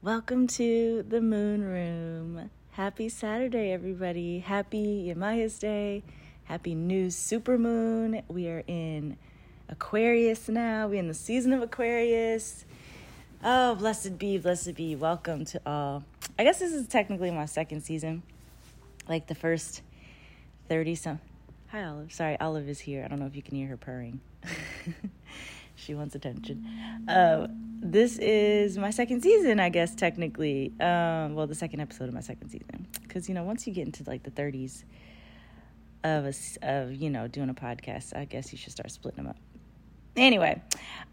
Welcome to the Moon Room. Happy Saturday, everybody. Happy Yemaya's Day. Happy new supermoon. We are in Aquarius now. We're in the season of Aquarius. Oh, blessed be, blessed be. Welcome to all. I guess this is technically my second season. Like the first 30 some. Hi, Olive. Sorry, Olive is here. I don't know if you can hear her purring. she wants attention. Uh, this is my second season, I guess, technically. Um, well, the second episode of my second season. Because, you know, once you get into like the 30s of, a, of, you know, doing a podcast, I guess you should start splitting them up. Anyway,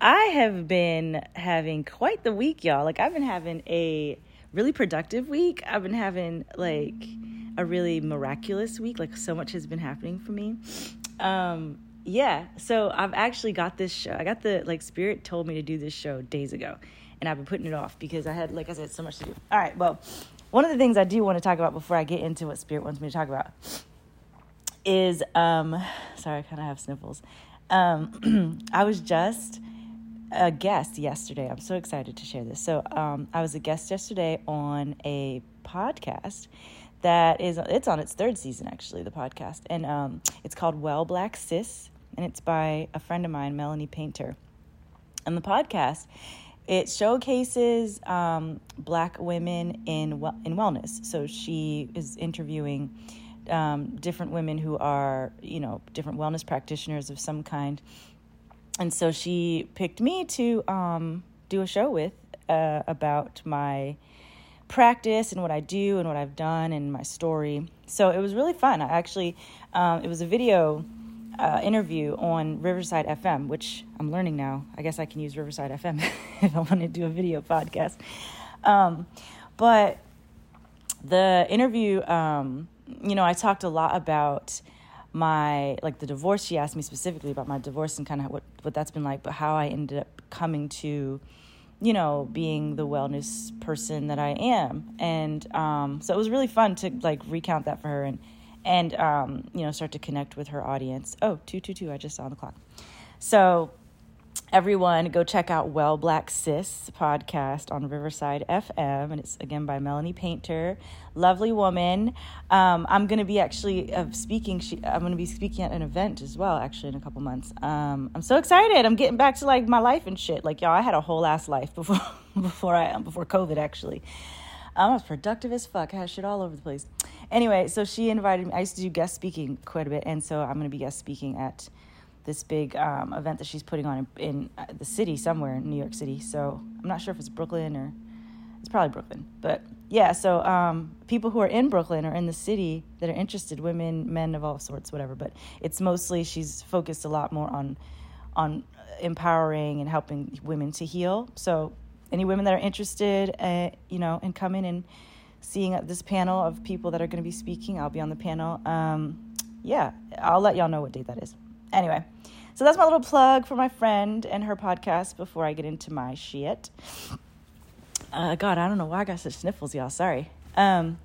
I have been having quite the week, y'all. Like, I've been having a really productive week. I've been having like a really miraculous week. Like, so much has been happening for me. Um, yeah, so I've actually got this show. I got the like spirit told me to do this show days ago, and I've been putting it off because I had, like I said, so much to do. All right, well, one of the things I do want to talk about before I get into what spirit wants me to talk about is um, sorry, I kind of have sniffles. Um, I was just a guest yesterday. I'm so excited to share this. So um, I was a guest yesterday on a podcast that is it's on its third season actually the podcast and um, it's called well black sis and it's by a friend of mine, Melanie Painter. And the podcast, it showcases um, black women in in wellness. So she is interviewing um, different women who are, you know, different wellness practitioners of some kind. And so she picked me to um, do a show with uh, about my practice and what I do and what I've done and my story. So it was really fun. I actually, um, it was a video uh, interview on Riverside FM, which I'm learning now. I guess I can use Riverside FM if I want to do a video podcast. Um, but the interview, um, you know, I talked a lot about my like the divorce. She asked me specifically about my divorce and kind of what what that's been like, but how I ended up coming to, you know, being the wellness person that I am, and um, so it was really fun to like recount that for her and and um, you know start to connect with her audience. Oh, two two two! I just saw on the clock. So everyone go check out Well Black Sis podcast on Riverside FM, and it's again by Melanie Painter, lovely woman. Um, I'm going to be actually uh, speaking. She, I'm going to be speaking at an event as well, actually in a couple months. Um, I'm so excited. I'm getting back to like my life and shit. Like y'all, I had a whole ass life before before I before COVID actually. I was productive as fuck. I had shit all over the place. Anyway, so she invited me. I used to do guest speaking quite a bit, and so I'm going to be guest speaking at this big um, event that she's putting on in, in uh, the city somewhere in New York City. So I'm not sure if it's Brooklyn or it's probably Brooklyn, but yeah. So um, people who are in Brooklyn or in the city that are interested, women, men of all sorts, whatever. But it's mostly she's focused a lot more on on empowering and helping women to heal. So any women that are interested, uh, you know, in coming and seeing this panel of people that are going to be speaking, I'll be on the panel. Um, yeah, I'll let y'all know what date that is. Anyway, so that's my little plug for my friend and her podcast before I get into my shit. Uh, God, I don't know why I got such sniffles, y'all. Sorry. Um,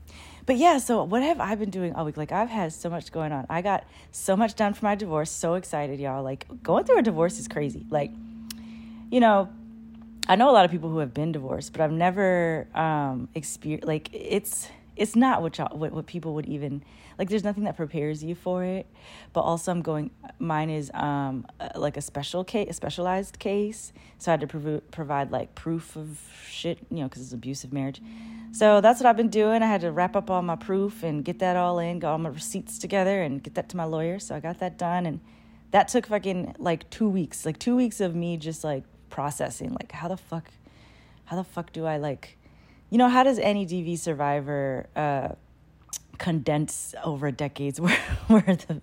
but yeah, so what have I been doing all week? Like, I've had so much going on. I got so much done for my divorce. So excited, y'all. Like, going through a divorce is crazy. Like, you know, I know a lot of people who have been divorced, but I've never um experienced like it's it's not what y'all what, what people would even like there's nothing that prepares you for it but also i'm going mine is um like a special case a specialized case so i had to prov- provide like proof of shit you know because it's abusive marriage. So that's what i've been doing. I had to wrap up all my proof and get that all in get all my receipts together and get that to my lawyer so i got that done and that took fucking like two weeks like two weeks of me just like processing like how the fuck how the fuck do I like you know how does any DV survivor uh, condense over decade's worth of,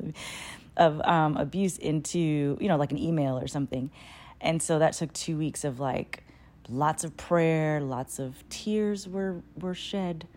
of um, abuse into you know like an email or something and so that took two weeks of like lots of prayer lots of tears were were shed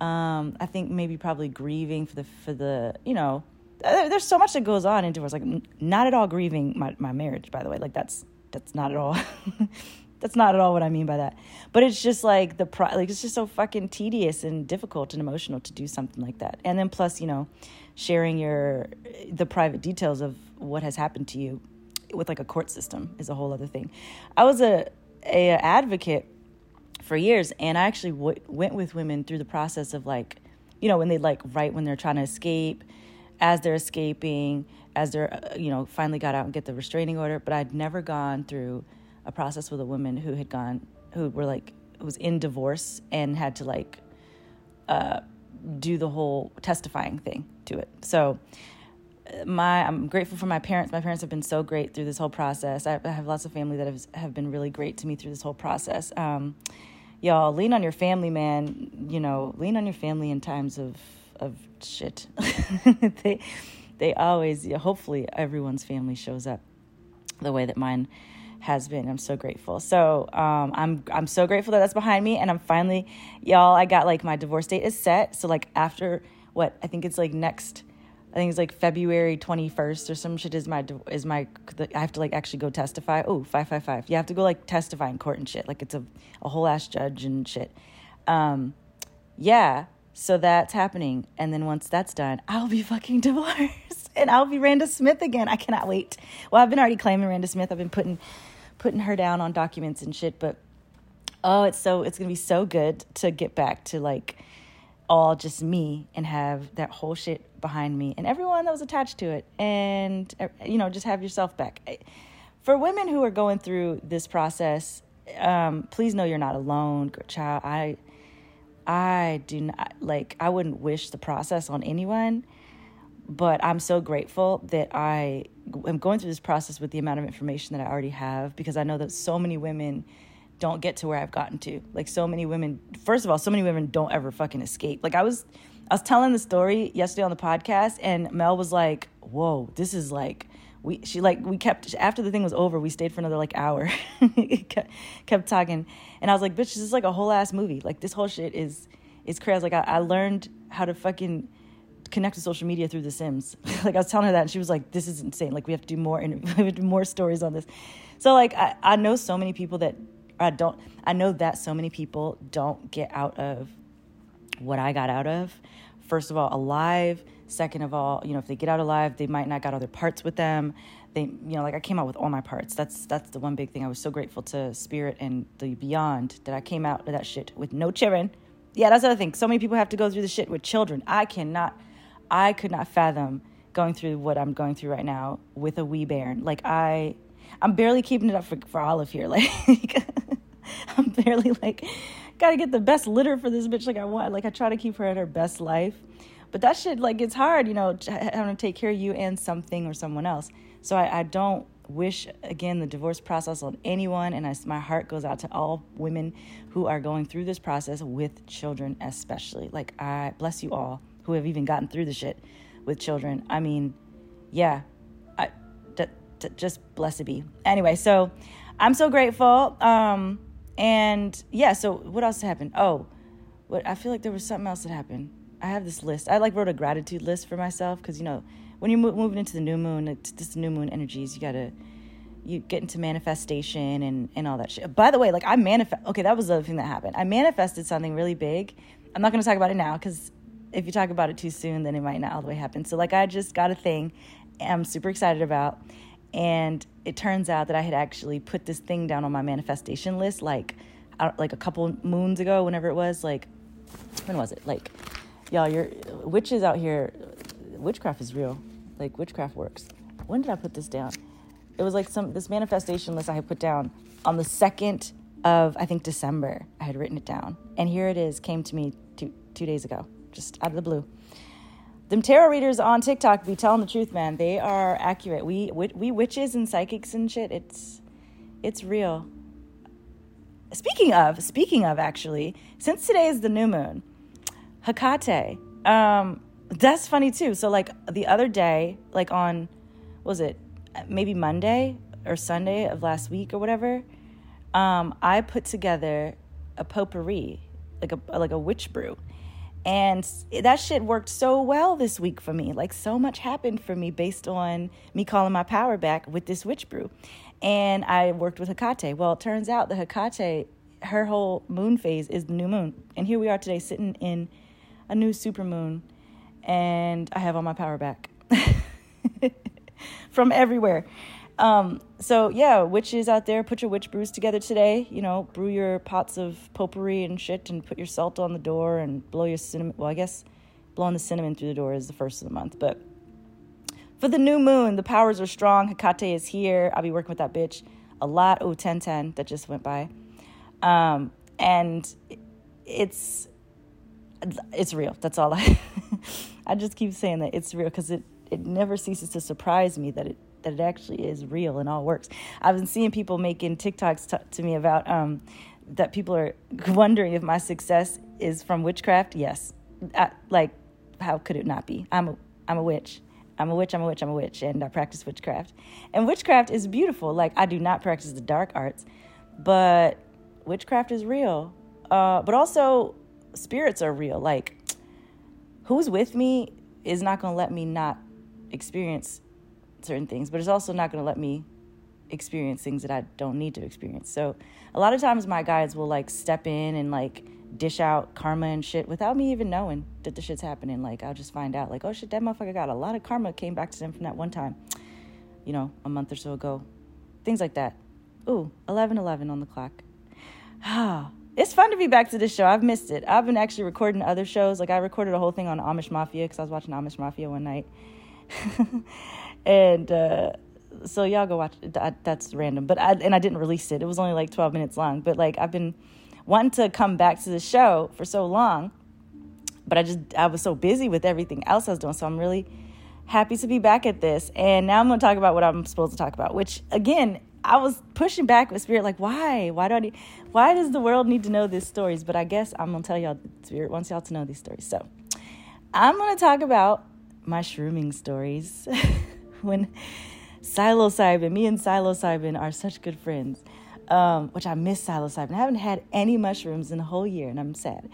um, I think maybe probably grieving for the for the you know there's so much that goes on into it. Like not at all grieving my, my marriage, by the way. Like that's that's not at all that's not at all what I mean by that. But it's just like the pro- like it's just so fucking tedious and difficult and emotional to do something like that. And then plus, you know, sharing your the private details of what has happened to you with like a court system is a whole other thing. I was a a advocate for years. And I actually w- went with women through the process of like, you know, when they like right when they're trying to escape, as they're escaping, as they're, uh, you know, finally got out and get the restraining order. But I'd never gone through a process with a woman who had gone, who were like, who was in divorce and had to like, uh, do the whole testifying thing to it. So, my I'm grateful for my parents. My parents have been so great through this whole process. I, I have lots of family that have have been really great to me through this whole process. Um, y'all lean on your family, man. You know, lean on your family in times of of shit. they they always. Hopefully, everyone's family shows up the way that mine has been. I'm so grateful. So um, I'm I'm so grateful that that's behind me, and I'm finally, y'all. I got like my divorce date is set. So like after what I think it's like next I think it's like February 21st or some shit is my is my I have to like actually go testify. Oh, 555. You have to go like testify in court and shit. Like it's a a whole ass judge and shit. Um yeah, so that's happening and then once that's done, I'll be fucking divorced and I'll be Randa Smith again. I cannot wait. Well, I've been already claiming Randa Smith. I've been putting putting her down on documents and shit, but oh, it's so it's going to be so good to get back to like all just me and have that whole shit behind me and everyone that was attached to it and uh, you know just have yourself back for women who are going through this process um, please know you're not alone child i i do not like i wouldn't wish the process on anyone but i'm so grateful that i am going through this process with the amount of information that i already have because i know that so many women don't get to where I've gotten to. Like so many women, first of all, so many women don't ever fucking escape. Like I was I was telling the story yesterday on the podcast and Mel was like, "Whoa, this is like we she like we kept after the thing was over, we stayed for another like hour. kept, talking. And I was like, "Bitch, this is like a whole ass movie. Like this whole shit is is crazy. Like I, I learned how to fucking connect to social media through The Sims. like I was telling her that, and she was like, "This is insane. Like we have to do more and we do more stories on this." So like I, I know so many people that I don't I know that so many people don't get out of what I got out of. First of all, alive. Second of all, you know, if they get out alive, they might not got other parts with them. They, you know, like I came out with all my parts. That's that's the one big thing. I was so grateful to Spirit and the Beyond that I came out of that shit with no children. Yeah, that's the other thing. So many people have to go through the shit with children. I cannot, I could not fathom going through what I'm going through right now with a wee bairn. Like I, I'm barely keeping it up for, for Olive here. Like I'm barely like, gotta get the best litter for this bitch. Like I want, like I try to keep her at her best life, but that shit like it's hard, you know, having to take care of you and something or someone else. So I, I don't wish again the divorce process on anyone, and I, my heart goes out to all women who are going through this process with children, especially. Like I bless you all who have even gotten through the shit with children. I mean, yeah, I, d- d- just blessed be. Anyway, so I'm so grateful. Um, and yeah, so what else happened? Oh, what I feel like there was something else that happened. I have this list. I like wrote a gratitude list for myself because you know when you're moving into the new moon, it's this new moon energies. You gotta you get into manifestation and and all that shit. By the way, like I manifest. Okay, that was the other thing that happened. I manifested something really big. I'm not gonna talk about it now because if you talk about it too soon, then it might not all the way happen. So like I just got a thing I'm super excited about, and it turns out that I had actually put this thing down on my manifestation list like like a couple moons ago whenever it was like when was it like y'all your witches out here witchcraft is real like witchcraft works when did i put this down it was like some this manifestation list i had put down on the second of i think december i had written it down and here it is came to me two two days ago just out of the blue them tarot readers on TikTok be telling the truth, man. They are accurate. We we witches and psychics and shit. It's it's real. Speaking of, speaking of, actually, since today is the new moon, Hecate. Um, that's funny too. So like the other day, like on, was it maybe Monday or Sunday of last week or whatever? Um, I put together a potpourri, like a like a witch brew and that shit worked so well this week for me. Like, so much happened for me based on me calling my power back with this witch brew. And I worked with Hecate. Well, it turns out the Hecate her whole moon phase is the new moon. And here we are today sitting in a new super moon. And I have all my power back from everywhere. Um, so yeah, witches out there, put your witch brews together today. You know, brew your pots of potpourri and shit, and put your salt on the door, and blow your cinnamon. Well, I guess blowing the cinnamon through the door is the first of the month, but for the new moon, the powers are strong. Hecate is here. I'll be working with that bitch a lot. Oh, 1010 that just went by. Um, and it's it's real. That's all I I just keep saying that it's real because it it never ceases to surprise me that it that it actually is real and all works. I've been seeing people making TikToks t- to me about um, that people are wondering if my success is from witchcraft. Yes, I, like how could it not be? I'm a I'm a witch. I'm a witch, I'm a witch, I'm a witch, and I practice witchcraft. And witchcraft is beautiful. Like, I do not practice the dark arts, but witchcraft is real. Uh, but also, spirits are real. Like, who's with me is not going to let me not experience certain things, but it's also not going to let me experience things that I don't need to experience. So, a lot of times my guides will like step in and like dish out karma and shit without me even knowing that the shit's happening. Like, I'll just find out, like, oh shit, that motherfucker got a lot of karma came back to them from that one time, you know, a month or so ago. Things like that. Ooh, 11 11 on the clock. Ah, it's fun to be back to this show. I've missed it. I've been actually recording other shows. Like, I recorded a whole thing on Amish Mafia because I was watching Amish Mafia one night. and, uh, so y'all go watch that, that's random but I, and i didn't release it it was only like 12 minutes long but like i've been wanting to come back to the show for so long, but I just I was so busy with everything else I was doing. So I'm really happy to be back at this. And now I'm going to talk about what I'm supposed to talk about, which again, I was pushing back with spirit like why? Why do I need why does the world need to know these stories? But I guess I'm to tell y'all spirit wants y'all to know these stories. So, I'm to talk about my shrooming stories when psilocybin, me and psilocybin are such good friends um, which I miss psilocybin. I haven't had any mushrooms in a whole year, and I'm sad.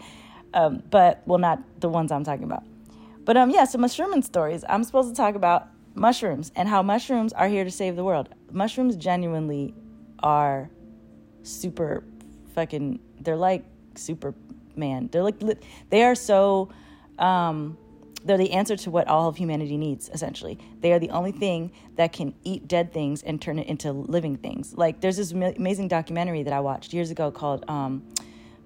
Um, but well, not the ones I'm talking about. But um, yeah, so my shrooming stories. I'm supposed to talk about mushrooms and how mushrooms are here to save the world. Mushrooms genuinely are super fucking. They're like Superman. They're like they are so. Um, they're the answer to what all of humanity needs essentially they are the only thing that can eat dead things and turn it into living things like there's this amazing documentary that i watched years ago called um,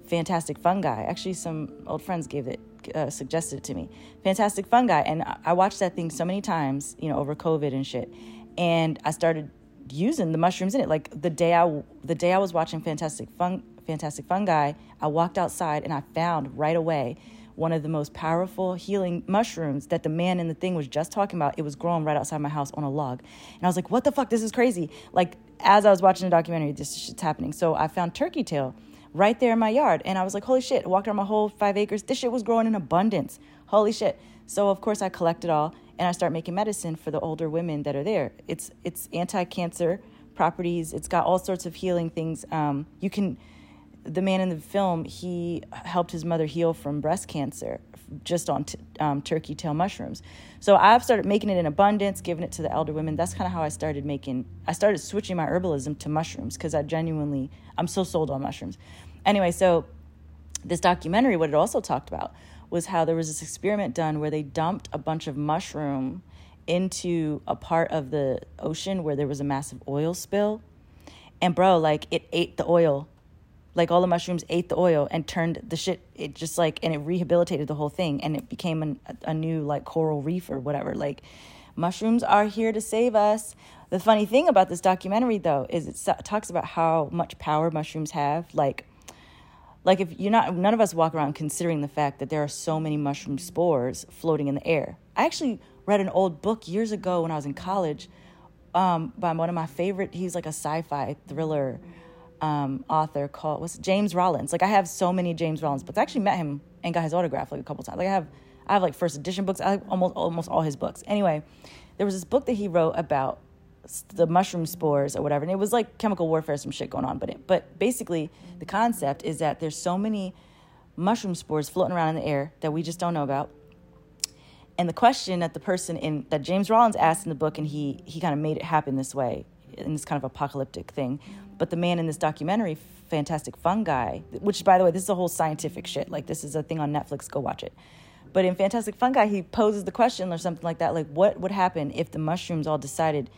fantastic fungi actually some old friends gave it uh, suggested it to me fantastic fungi and i watched that thing so many times you know over covid and shit and i started using the mushrooms in it like the day i the day i was watching fantastic fun fantastic fungi i walked outside and i found right away one of the most powerful healing mushrooms that the man in the thing was just talking about. It was growing right outside my house on a log. And I was like, what the fuck? This is crazy. Like, as I was watching the documentary, this shit's happening. So I found turkey tail right there in my yard. And I was like, holy shit. I walked around my whole five acres. This shit was growing in abundance. Holy shit. So, of course, I collected it all and I start making medicine for the older women that are there. It's, it's anti cancer properties, it's got all sorts of healing things. Um, you can the man in the film, he helped his mother heal from breast cancer just on t- um, turkey tail mushrooms. So I've started making it in abundance, giving it to the elder women. That's kind of how I started making. I started switching my herbalism to mushrooms because I genuinely, I'm so sold on mushrooms. Anyway, so this documentary, what it also talked about was how there was this experiment done where they dumped a bunch of mushroom into a part of the ocean where there was a massive oil spill. And bro, like it ate the oil like all the mushrooms ate the oil and turned the shit it just like and it rehabilitated the whole thing and it became an, a new like coral reef or whatever. Like mushrooms are here to save us. The funny thing about this documentary though is it talks about how much power mushrooms have. Like like if you're not none of us walk around considering the fact that there are so many mushroom spores floating in the air. I actually read an old book years ago when i was in college um, by one of my favorite he's like a sci-fi thriller um, author called was James Rollins. Like I have so many James Rollins books. I actually met him and got his autograph like a couple times. Like I have I have like first edition books. I have almost almost all his books. Anyway, there was this book that he wrote about the mushroom spores or whatever, and it was like chemical warfare, some shit going on. But it, but basically, the concept is that there's so many mushroom spores floating around in the air that we just don't know about. And the question that the person in that James Rollins asked in the book, and he he kind of made it happen this way in this kind of apocalyptic thing, but the man in this documentary, Fantastic Fungi, which by the way, this is a whole scientific shit. Like this is a thing on Netflix. Go watch it. But in Fantastic Fungi, he poses the question or something like that, like what would happen if the mushrooms all decided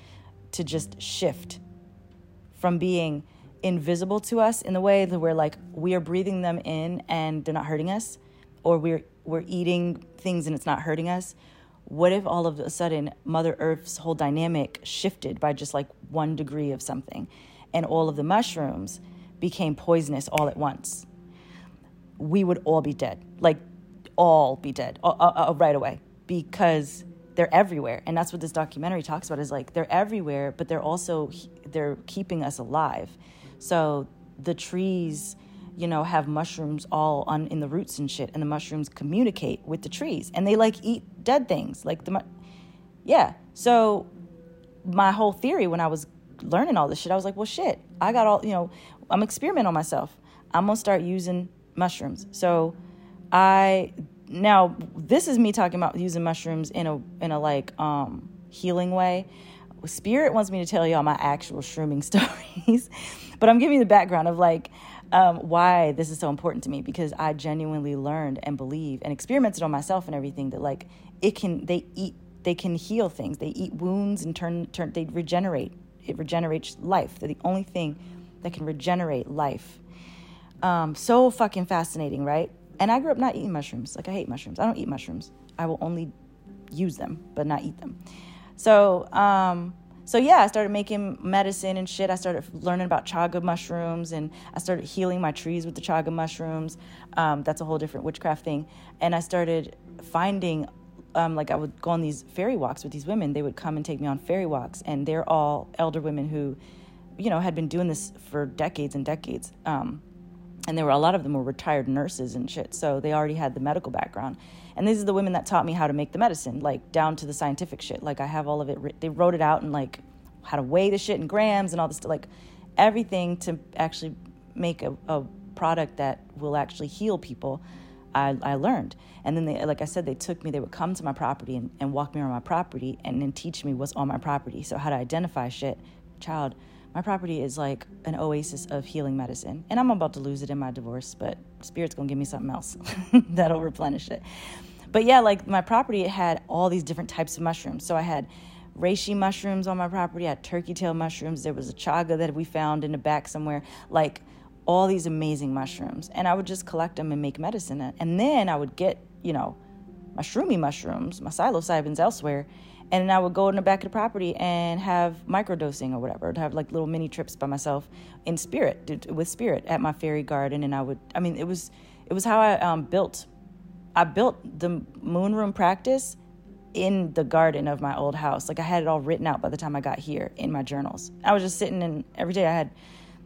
to just shift from being invisible to us in the way that we're like we are breathing them in and they're not hurting us or we're we're eating things and it's not hurting us what if all of a sudden mother earth's whole dynamic shifted by just like one degree of something and all of the mushrooms became poisonous all at once? We would all be dead. Like all be dead uh, uh, right away because they're everywhere. And that's what this documentary talks about is like they're everywhere but they're also they're keeping us alive. So the trees, you know, have mushrooms all on in the roots and shit, and the mushrooms communicate with the trees, and they like eat dead things, like the, yeah. So my whole theory when I was learning all this shit, I was like, well, shit, I got all, you know, I'm experimenting on myself. I'm gonna start using mushrooms. So I now this is me talking about using mushrooms in a in a like um healing way. Spirit wants me to tell y'all my actual shrooming stories. But I'm giving you the background of like um, why this is so important to me because I genuinely learned and believe and experimented on myself and everything that like it can they eat they can heal things. They eat wounds and turn turn they regenerate. It regenerates life. They're the only thing that can regenerate life. Um, so fucking fascinating right? And I grew up not eating mushrooms. Like I hate mushrooms. I don't eat mushrooms. I will only use them but not eat them. So um, so yeah, I started making medicine and shit. I started learning about chaga mushrooms and I started healing my trees with the chaga mushrooms. Um, that's a whole different witchcraft thing. And I started finding, um, like I would go on these fairy walks with these women. They would come and take me on fairy walks, and they're all elder women who, you know, had been doing this for decades and decades. Um, and there were a lot of them were retired nurses and shit, so they already had the medical background. And these are the women that taught me how to make the medicine, like down to the scientific shit. Like I have all of it. They wrote it out and like how to weigh the shit in grams and all this, like everything to actually make a, a product that will actually heal people. I, I learned. And then they, like I said, they took me, they would come to my property and, and walk me around my property and then teach me what's on my property. So how to identify shit. Child, my property is like an oasis of healing medicine. And I'm about to lose it in my divorce, but spirit's gonna give me something else that'll replenish it. But yeah, like my property it had all these different types of mushrooms. So I had reishi mushrooms on my property, I had turkey tail mushrooms, there was a chaga that we found in the back somewhere, like all these amazing mushrooms. And I would just collect them and make medicine. And then I would get, you know, my shroomy mushrooms, my psilocybins elsewhere, and I would go in the back of the property and have microdosing or whatever, to have like little mini trips by myself in spirit, with spirit at my fairy garden. And I would, I mean, it was, it was how I um, built I built the moon room practice in the garden of my old house. Like I had it all written out by the time I got here in my journals. I was just sitting and every day I had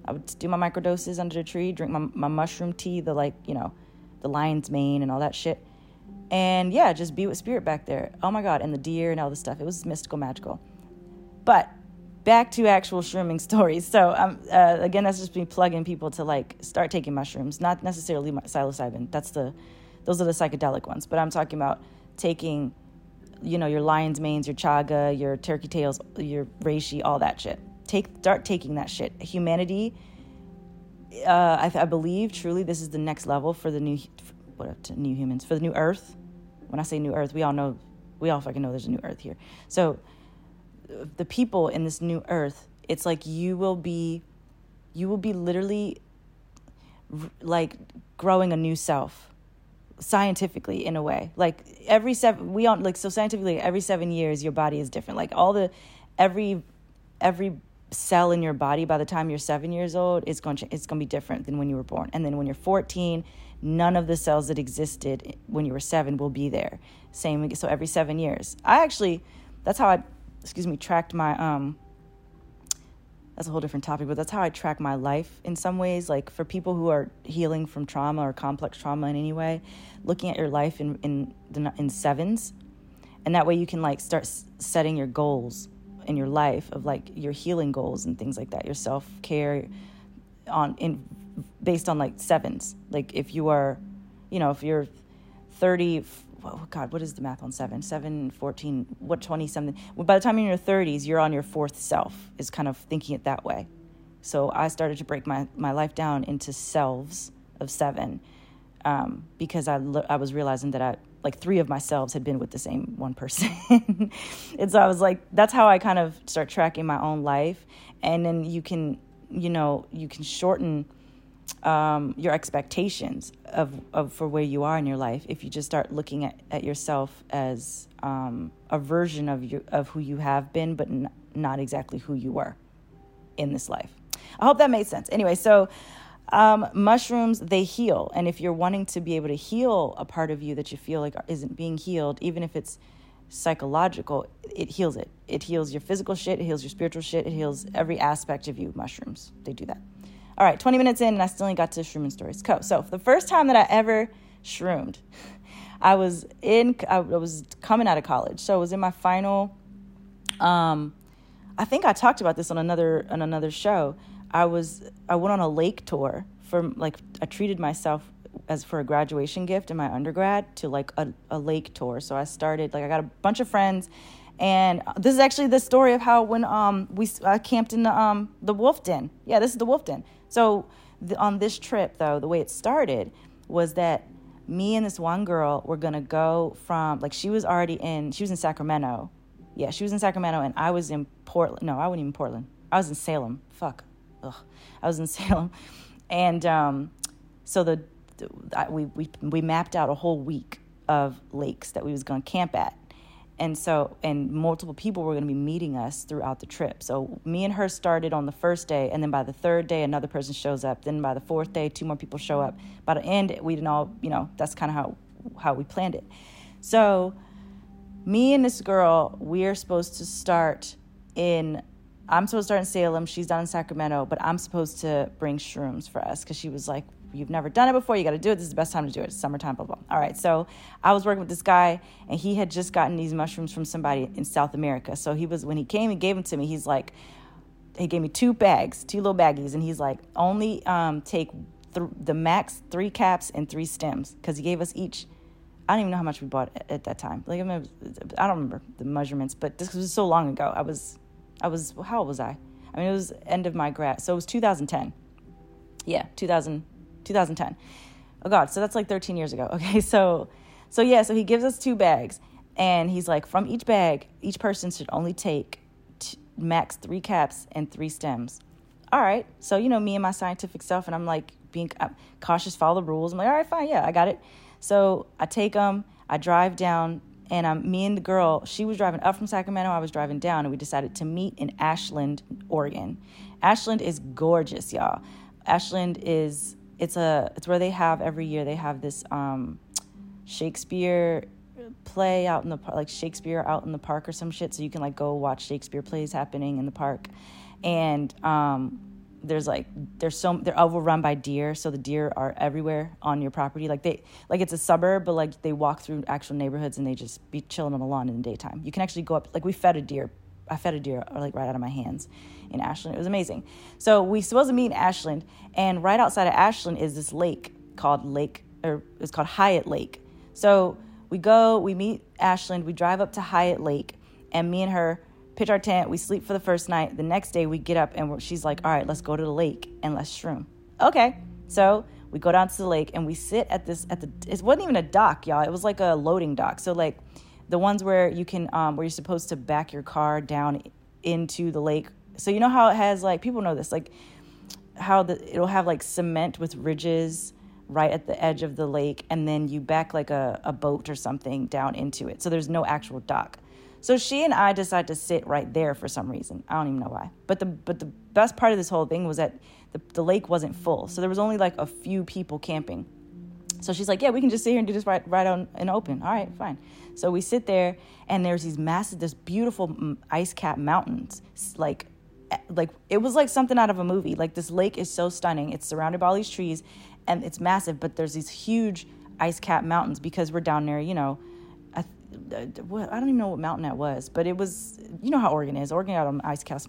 I would do my microdoses under the tree, drink my, my mushroom tea, the like, you know, the lion's mane and all that shit. And yeah, just be with spirit back there. Oh my God. And the deer and all this stuff. It was mystical, magical. But back to actual shrooming stories. So, um, uh, again, that's just me plugging people to like start taking mushrooms, not necessarily psilocybin. That's the those are the psychedelic ones. But I'm talking about taking, you know, your lion's manes, your chaga, your turkey tails, your reishi, all that shit. Take start taking that shit. Humanity. Uh, I, I believe truly this is the next level for the new what new humans for the new Earth. When I say new Earth, we all know we all fucking know there's a new Earth here. So the people in this new Earth, it's like you will be, you will be literally like growing a new self scientifically in a way. Like every seven we don't like so scientifically every seven years your body is different. Like all the every every cell in your body by the time you're seven years old is going to it's going to be different than when you were born. And then when you're 14 none of the cells that existed when you were seven will be there same so every seven years i actually that's how i excuse me tracked my um that's a whole different topic, but that's how I track my life in some ways. Like for people who are healing from trauma or complex trauma in any way, looking at your life in in in sevens, and that way you can like start setting your goals in your life of like your healing goals and things like that, your self care on in based on like sevens. Like if you are, you know, if you're thirty oh God, what is the math on seven? Seven, 14, what, 20 something? Well, by the time you're in your 30s, you're on your fourth self, is kind of thinking it that way. So I started to break my, my life down into selves of seven um, because I, I was realizing that I, like three of myself had been with the same one person. and so I was like, that's how I kind of start tracking my own life. And then you can, you know, you can shorten um, your expectations of, of for where you are in your life if you just start looking at, at yourself as um, a version of you of who you have been, but n- not exactly who you were in this life. I hope that made sense. Anyway, so um, mushrooms, they heal. And if you're wanting to be able to heal a part of you that you feel like isn't being healed, even if it's psychological, it heals it. It heals your physical shit, it heals your spiritual shit, it heals every aspect of you. Mushrooms, they do that. All right, 20 minutes in, and I still ain't got to shrooming stories. Cool. So, the first time that I ever shroomed, I was in, I was coming out of college. So, I was in my final, um, I think I talked about this on another on another show. I was I went on a lake tour for like I treated myself as for a graduation gift in my undergrad to like a, a lake tour. So I started like I got a bunch of friends and this is actually the story of how when um we I camped in the um the wolf den. Yeah, this is the wolf den. So the, on this trip though, the way it started was that me and this one girl were gonna go from like she was already in she was in Sacramento. Yeah, she was in Sacramento and I was in Portland. No, I wasn't even Portland. I was in Salem. Fuck ugh, I was in Salem, and um, so the, the we we we mapped out a whole week of lakes that we was going to camp at, and so and multiple people were going to be meeting us throughout the trip. So me and her started on the first day, and then by the third day, another person shows up. Then by the fourth day, two more people show up. By the end, we didn't all you know. That's kind of how how we planned it. So me and this girl, we're supposed to start in I'm supposed to start in Salem. She's down in Sacramento, but I'm supposed to bring shrooms for us because she was like, You've never done it before. You got to do it. This is the best time to do it. It's summertime, blah, blah. All right. So I was working with this guy, and he had just gotten these mushrooms from somebody in South America. So he was, when he came and gave them to me, he's like, he gave me two bags, two little baggies, and he's like, only um, take th- the max three caps and three stems because he gave us each. I don't even know how much we bought at, at that time. Like I, mean, I don't remember the measurements, but this was so long ago. I was I was how old was I? I mean, it was end of my grad, so it was 2010. Yeah, 2000, 2010. Oh God, so that's like 13 years ago. Okay, so, so yeah, so he gives us two bags, and he's like, from each bag, each person should only take t- max three caps and three stems. All right, so you know me and my scientific self, and I'm like being uh, cautious, follow the rules. I'm like, all right, fine, yeah, I got it. So I take them, I drive down and um, me and the girl, she was driving up from Sacramento, I was driving down, and we decided to meet in Ashland, Oregon. Ashland is gorgeous, y'all. Ashland is it's a it's where they have every year they have this um, Shakespeare play out in the park, like Shakespeare out in the park or some shit. So you can like go watch Shakespeare plays happening in the park, and um, there's like there's so they're overrun by deer. So the deer are everywhere on your property. Like they like it's a suburb but like they walk through actual neighborhoods and they just be chilling on the lawn in the daytime. You can actually go up like we fed a deer. I fed a deer like right out of my hands in ashland it was amazing so we supposed to meet in ashland and right outside of ashland is this lake called lake or it's called hyatt lake so we go we meet ashland we drive up to hyatt lake and me and her pitch our tent, we sleep for the first night. The next day, we get up and she's like, all right, let's go to the lake and let's shroom. Okay. So we go down to the lake and we sit at this, at the, it wasn't even a dock, y'all. It was like a loading dock. So, like, the ones where you can, um, where you're supposed to back your car down into the lake. So, you know how it has, like, people know this, like, how the, it'll have like cement with ridges right at the edge of the lake and then you back like a, a boat or something down into it so there's no actual dock so she and I decided to sit right there for some reason. I don't even know why. But the but the best part of this whole thing was that the, the lake wasn't full. So there was only like a few people camping. So she's like, "Yeah, we can just sit here and do this right right on and open." All right, fine. So we sit there and there's these massive this beautiful mm, ice cap mountains like like it was like something out of a movie. Like this lake is so stunning. It's surrounded by all these trees and it's massive, but there's these huge ice cap mountains because we're down there, you know, I don't even know what mountain that was, but it was, you know how Oregon is. Oregon out on ice cap,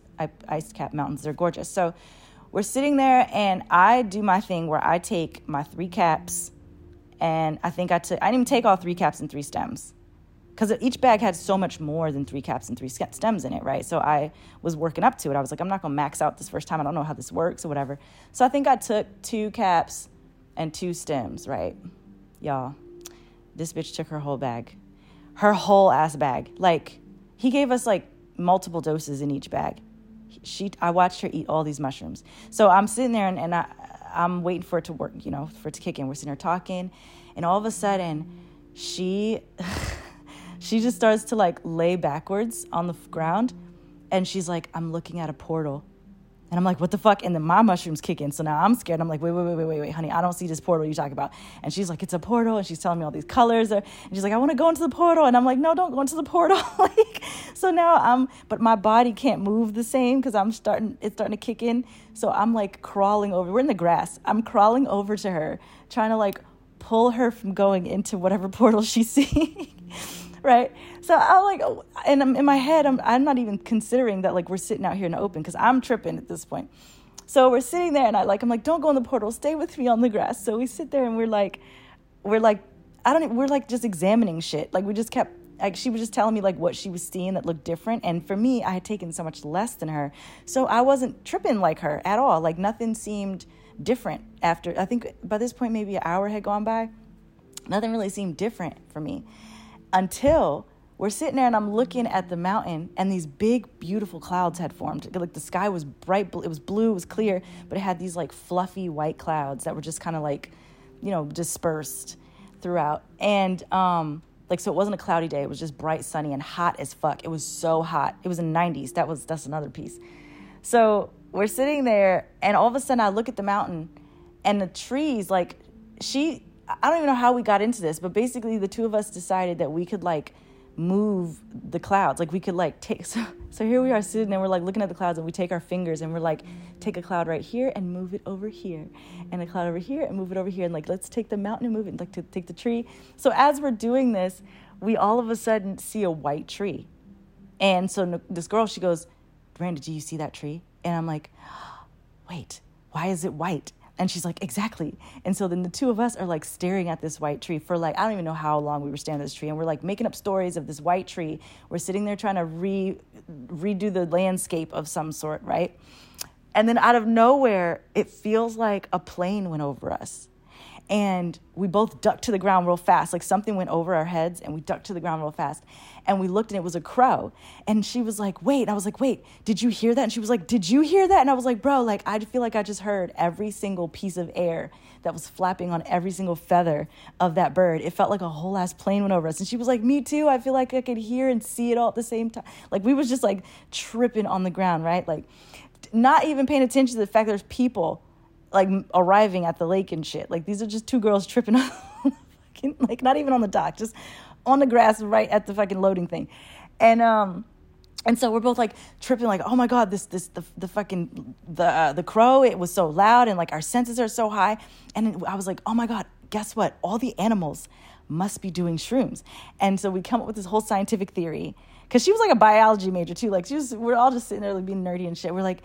ice cap mountains. They're gorgeous. So we're sitting there, and I do my thing where I take my three caps, and I think I took, I didn't even take all three caps and three stems. Because each bag had so much more than three caps and three stems in it, right? So I was working up to it. I was like, I'm not to max out this first time. I don't know how this works or whatever. So I think I took two caps and two stems, right? Y'all This bitch took her whole bag. Her whole ass bag. Like, he gave us like multiple doses in each bag. She, I watched her eat all these mushrooms. So I'm sitting there and, and I, I'm waiting for it to work, you know, for it to kick in. We're sitting there talking, and all of a sudden, she, she just starts to like lay backwards on the ground, and she's like, "I'm looking at a portal." And I'm like, what the fuck? And then my mushrooms kick in. So now I'm scared. I'm like, wait, wait, wait, wait, wait, wait, honey, I don't see this portal you talking about. And she's like, it's a portal. And she's telling me all these colors. And she's like, I want to go into the portal. And I'm like, no, don't go into the portal. like, so now I'm, but my body can't move the same because I'm starting, it's starting to kick in. So I'm like crawling over. We're in the grass. I'm crawling over to her, trying to like pull her from going into whatever portal she's seeing right? So I'm like, and I'm, in my head, I'm, I'm not even considering that like we're sitting out here in the open because I'm tripping at this point. So we're sitting there, and I like, I'm like, don't go in the portal, stay with me on the grass. So we sit there, and we're like, we're like, I don't, we're like just examining shit. Like we just kept like she was just telling me like what she was seeing that looked different and for me i had taken so much less than her so i wasn't tripping like her at all like nothing seemed different after i think by this point maybe an hour had gone by nothing really seemed different for me until we're sitting there and I'm looking at the mountain and these big beautiful clouds had formed. Like the sky was bright, it was blue, it was clear, but it had these like fluffy white clouds that were just kind of like, you know, dispersed throughout. And um like so it wasn't a cloudy day, it was just bright, sunny and hot as fuck. It was so hot. It was in 90s. That was that's another piece. So we're sitting there and all of a sudden I look at the mountain and the trees like she I don't even know how we got into this, but basically the two of us decided that we could like move the clouds. Like we could like take so so here we are sitting and we're like looking at the clouds and we take our fingers and we're like take a cloud right here and move it over here and a cloud over here and move it over here and like let's take the mountain and move it like to take the tree. So as we're doing this, we all of a sudden see a white tree. And so this girl she goes, "Brandon, do you see that tree?" And I'm like, "Wait, why is it white?" And she's like, exactly. And so then the two of us are like staring at this white tree for like, I don't even know how long we were standing at this tree. And we're like making up stories of this white tree. We're sitting there trying to re, redo the landscape of some sort, right? And then out of nowhere, it feels like a plane went over us and we both ducked to the ground real fast. Like something went over our heads, and we ducked to the ground real fast. And we looked, and it was a crow. And she was like, "Wait!" And I was like, "Wait! Did you hear that?" And she was like, "Did you hear that?" And I was like, "Bro, like I feel like I just heard every single piece of air that was flapping on every single feather of that bird. It felt like a whole ass plane went over us." And she was like, "Me too. I feel like I could hear and see it all at the same time." Like we was just like tripping on the ground, right? Like not even paying attention to the fact there's people like arriving at the lake and shit. Like these are just two girls tripping on fucking, like not even on the dock, just on the grass right at the fucking loading thing. And um and so we're both like tripping like oh my god this this the, the fucking the uh, the crow it was so loud and like our senses are so high. And I was like oh my god guess what? All the animals must be doing shrooms. And so we come up with this whole scientific theory because she was like a biology major too. Like she was we're all just sitting there like being nerdy and shit. We're like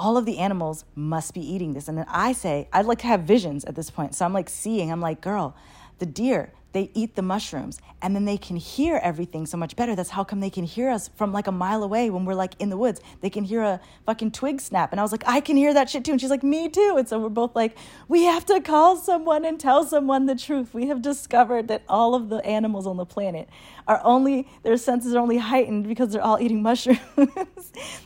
all of the animals must be eating this. And then I say, I'd like to have visions at this point. So I'm like seeing, I'm like, girl, the deer, they eat the mushrooms and then they can hear everything so much better. That's how come they can hear us from like a mile away when we're like in the woods. They can hear a fucking twig snap. And I was like, I can hear that shit too. And she's like, me too. And so we're both like, we have to call someone and tell someone the truth. We have discovered that all of the animals on the planet are only, their senses are only heightened because they're all eating mushrooms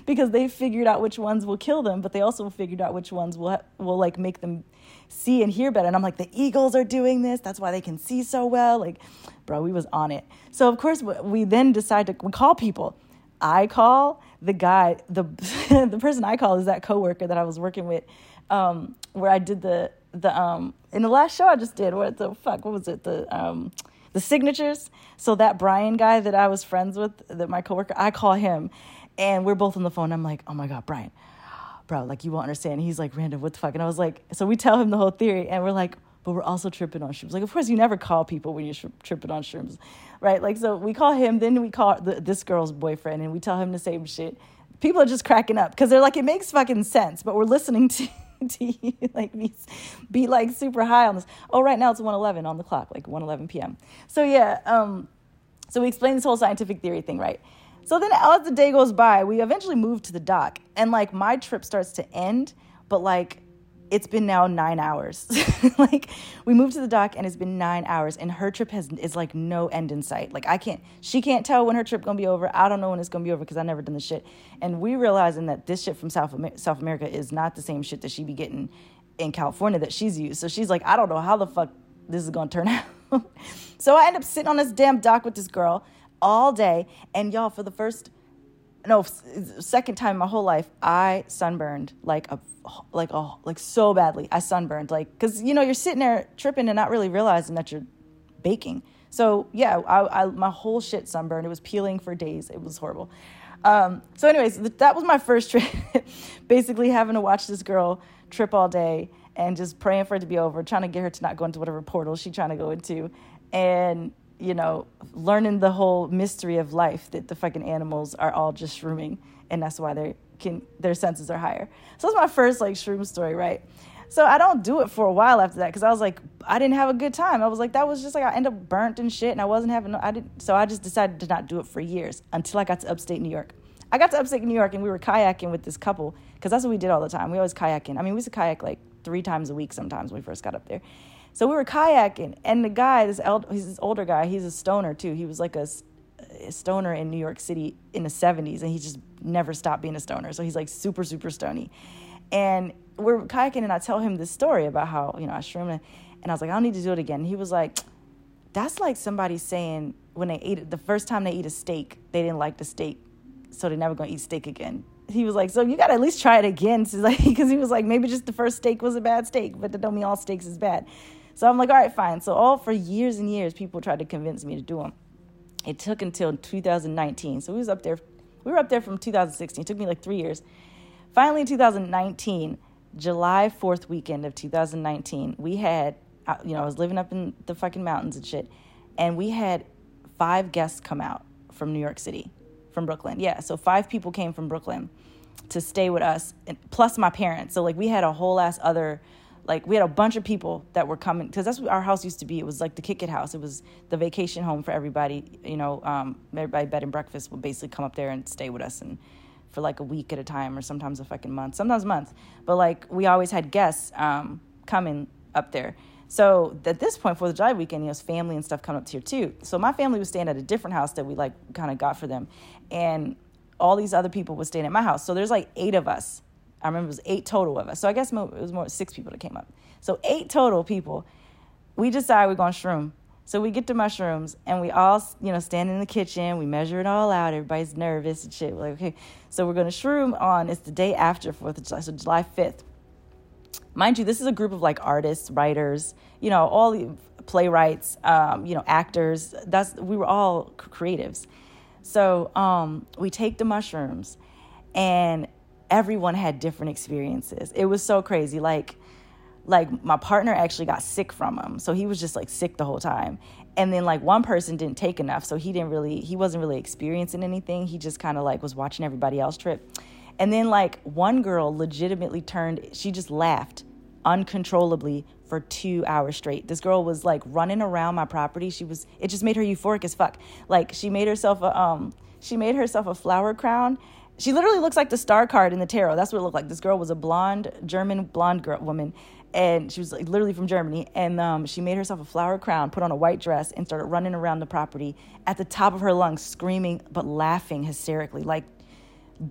because they figured out which ones will kill them, but they also figured out which ones will, will like make them see and hear better. And I'm like, the eagles are doing this. That's why they can see so well. Like, bro, we was on it. So of course we then decide to we call people. I call the guy, the the person I call is that coworker that I was working with, um, where I did the the um in the last show I just did. What the fuck? What was it? The um the signatures. So that Brian guy that I was friends with, that my coworker, I call him, and we're both on the phone. I'm like, oh my god, Brian bro, like you won't understand. He's like, Randa, what the fuck? And I was like, so we tell him the whole theory, and we're like, but we're also tripping on shrooms. Like, of course, you never call people when you're sh- tripping on shrooms, right? Like, so we call him, then we call the, this girl's boyfriend, and we tell him the same shit. People are just cracking up because they're like, it makes fucking sense, but we're listening to. to like be, be like super high on this. Oh, right now it's 111 on the clock, like 111 p.m. So yeah, um, so we explained this whole scientific theory thing, right? So then as the day goes by, we eventually move to the dock and like my trip starts to end, but like it's been now nine hours. like we moved to the dock and it's been nine hours and her trip has is like no end in sight. Like I can't she can't tell when her trip gonna be over. I don't know when it's gonna be over because I never done the shit. And we realizing that this shit from South South America is not the same shit that she be getting in California that she's used. So she's like, I don't know how the fuck this is gonna turn out. so I end up sitting on this damn dock with this girl all day. And y'all, for the first no second time in my whole life, I sunburned like a like oh like so badly. I sunburned like because you know you're sitting there tripping and not really realizing that you're baking. So yeah, I, I my whole shit sunburned. It was peeling for days. It was horrible. Um, so anyways, that was my first trip. Basically having to watch this girl trip all day and just praying for it to be over, trying to get her to not go into whatever portal she's trying to go into, and you know, learning the whole mystery of life that the fucking animals are all just shrooming, and that's why they can their senses are higher. So that's my first like shroom story, right? So I don't do it for a while after that because I was like, I didn't have a good time. I was like, that was just like I end up burnt and shit, and I wasn't having. I didn't. So I just decided to not do it for years until I got to upstate New York. I got to upstate New York and we were kayaking with this couple because that's what we did all the time. We always kayaking. I mean, we used to kayak like three times a week sometimes when we first got up there. So we were kayaking, and the guy, this eld- he's this older guy, he's a stoner too. He was like a, a stoner in New York City in the 70s, and he just never stopped being a stoner. So he's like super, super stony. And we're kayaking, and I tell him this story about how, you know, I shroomed, and, and I was like, I don't need to do it again. And he was like, that's like somebody saying when they ate it, the first time they eat a steak, they didn't like the steak, so they're never gonna eat steak again he was like, so you got to at least try it again. Like, because he was like, maybe just the first steak was a bad steak, but that don't mean all steaks is bad. So I'm like, all right, fine. So all for years and years, people tried to convince me to do them. It took until 2019. So we was up there. We were up there from 2016. It took me like three years. Finally, in 2019, July 4th weekend of 2019, we had, uh, you know, I was living up in the fucking mountains and shit, and we had five guests come out from New York City, from Brooklyn. Yeah, so five people came from Brooklyn to stay with us, plus my parents. So like we had a whole ass other like we had a bunch of people that were coming because that's what our house used to be. It was like the kick it house. It was the vacation home for everybody. You know, um, everybody bed and breakfast would basically come up there and stay with us and for like a week at a time or sometimes a fucking month, sometimes months. But like we always had guests um, coming up there. So at this point for the July weekend, you know, family and stuff come up here too. So my family was staying at a different house that we like kind of got for them, and all these other people were staying at my house. So there's like eight of us I remember it was eight total of us. So I guess it was more six people that came up. So eight total people. We decide we're going to shroom. So we get the mushrooms and we all, you know, stand in the kitchen. We measure it all out. Everybody's nervous and shit. We're like, okay, so we're going to shroom on. It's the day after Fourth of July, so July fifth. Mind you, this is a group of like artists, writers, you know, all the playwrights, um, you know, actors. That's we were all creatives. So um, we take the mushrooms, and everyone had different experiences. It was so crazy. Like, like my partner actually got sick from them, so he was just like sick the whole time. And then like one person didn't take enough, so he didn't really, he wasn't really experiencing anything. He just kind of like was watching everybody else trip. And then like one girl legitimately turned, she just laughed uncontrollably for two hours straight. This girl was like running around my property. She was, it just made her euphoric as fuck. Like she made herself a, um, she made herself a flower crown she literally looks like the star card in the tarot. That's what it looked like. This girl was a blonde, German blonde girl, woman, and she was like literally from Germany. And um, she made herself a flower crown, put on a white dress, and started running around the property at the top of her lungs, screaming but laughing hysterically, like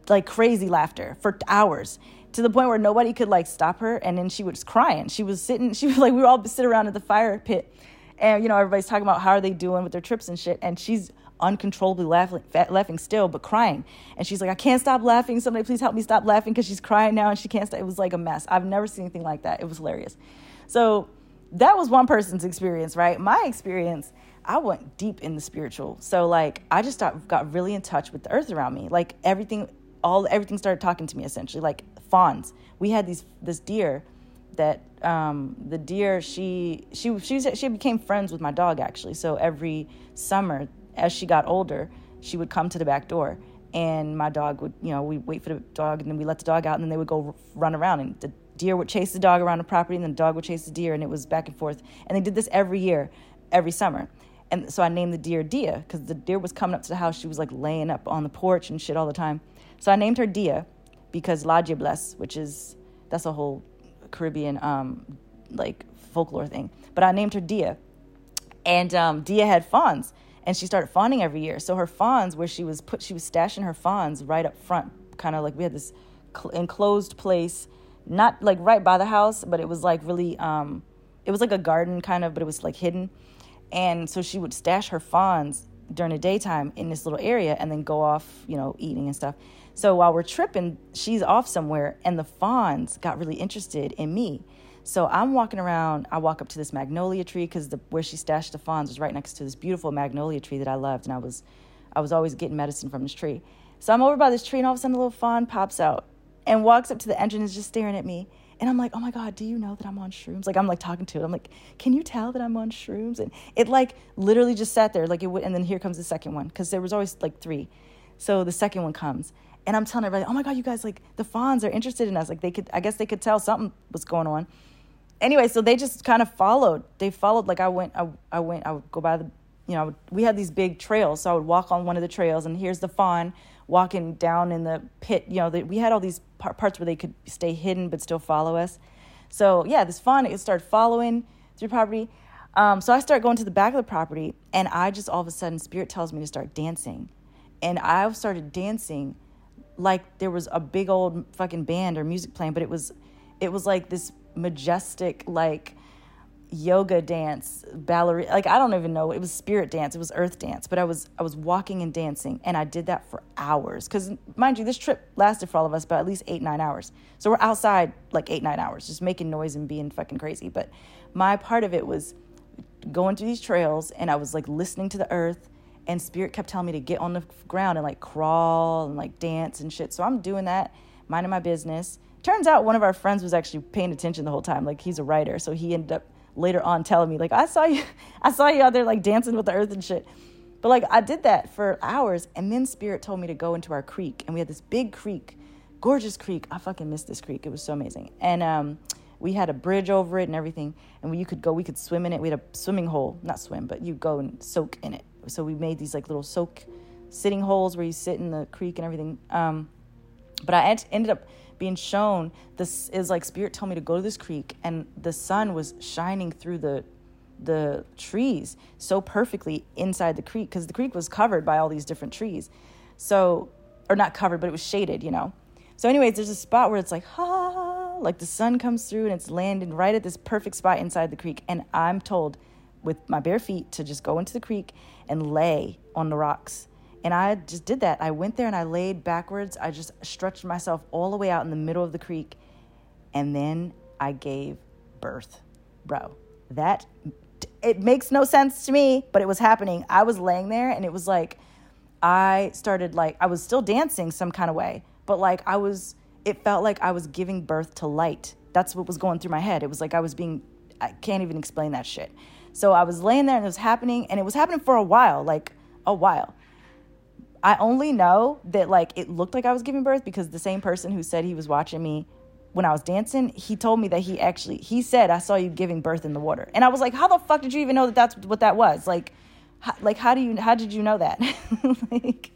like crazy laughter for hours to the point where nobody could like stop her. And then she was crying. She was sitting. She was like we were all sit around at the fire pit, and you know everybody's talking about how are they doing with their trips and shit. And she's uncontrollably laughing, laughing still, but crying. And she's like, I can't stop laughing. Somebody please help me stop laughing because she's crying now and she can't stop. It was like a mess. I've never seen anything like that. It was hilarious. So that was one person's experience, right? My experience, I went deep in the spiritual. So like I just got, got really in touch with the earth around me. Like everything, all everything started talking to me essentially. Like fawns. We had these this deer that um, the deer she she she she became friends with my dog actually. So every summer as she got older, she would come to the back door and my dog would, you know, we wait for the dog and then we let the dog out and then they would go run around and the deer would chase the dog around the property and then the dog would chase the deer and it was back and forth. And they did this every year, every summer. And so I named the deer Dia because the deer was coming up to the house. She was like laying up on the porch and shit all the time. So I named her Dia because La Bless, which is, that's a whole Caribbean um, like folklore thing. But I named her Dia, and um, Dia had fawns, and she started fawning every year. So her fawns, where she was put, she was stashing her fawns right up front, kind of like we had this cl- enclosed place, not like right by the house, but it was like really, um, it was like a garden kind of, but it was like hidden. And so she would stash her fawns during the daytime in this little area and then go off, you know, eating and stuff. So while we're tripping, she's off somewhere, and the fawns got really interested in me. So I'm walking around. I walk up to this magnolia tree because where she stashed the fawns was right next to this beautiful magnolia tree that I loved, and I was, I was always getting medicine from this tree. So I'm over by this tree, and all of a sudden, a little fawn pops out and walks up to the engine and is just staring at me. And I'm like, oh my God, do you know that I'm on shrooms? Like, I'm like talking to it. I'm like, can you tell that I'm on shrooms? And it like literally just sat there. Like, it would, and then here comes the second one because there was always like three. So the second one comes. And I'm telling everybody, oh my God, you guys, like, the fawns are interested in us. Like, they could, I guess they could tell something was going on anyway, so they just kind of followed. They followed. Like I went, I, I went. I would go by the, you know, we had these big trails, so I would walk on one of the trails, and here's the fawn walking down in the pit. You know, the, we had all these parts where they could stay hidden but still follow us. So yeah, this fawn it started following through property. Um, so I start going to the back of the property, and I just all of a sudden, spirit tells me to start dancing, and I started dancing like there was a big old fucking band or music playing, but it was, it was like this majestic like yoga dance ballerina like i don't even know it was spirit dance it was earth dance but i was i was walking and dancing and i did that for hours because mind you this trip lasted for all of us about at least eight nine hours so we're outside like eight nine hours just making noise and being fucking crazy but my part of it was going through these trails and i was like listening to the earth and spirit kept telling me to get on the ground and like crawl and like dance and shit so i'm doing that minding my business turns out one of our friends was actually paying attention the whole time. Like he's a writer, so he ended up later on telling me like I saw you, I saw you out there like dancing with the earth and shit. But like I did that for hours, and then Spirit told me to go into our creek, and we had this big creek, gorgeous creek. I fucking missed this creek. It was so amazing, and um, we had a bridge over it and everything, and you could go, we could swim in it. We had a swimming hole, not swim, but you go and soak in it. So we made these like little soak sitting holes where you sit in the creek and everything. Um, but I ended up being shown this is like spirit told me to go to this creek and the sun was shining through the the trees so perfectly inside the creek because the creek was covered by all these different trees. So or not covered but it was shaded you know? So anyways there's a spot where it's like ha like the sun comes through and it's landing right at this perfect spot inside the creek. And i'm told with my bare feet to just go into the creek and lay on the rocks and I just did that. I went there and I laid backwards. I just stretched myself all the way out in the middle of the creek. And then I gave birth. Bro, that it makes no sense to me, but it was happening. I was laying there and it was like I started like I was still dancing some kind of way, but like I was it felt like I was giving birth to light. That's what was going through my head. It was like I was being I can't even explain that shit. So I was laying there and it was happening and it was happening for a while, like a while. I only know that like it looked like I was giving birth because the same person who said he was watching me when I was dancing, he told me that he actually he said I saw you giving birth in the water, and I was like, how the fuck did you even know that that's what that was? Like, how, like how do you how did you know that? like,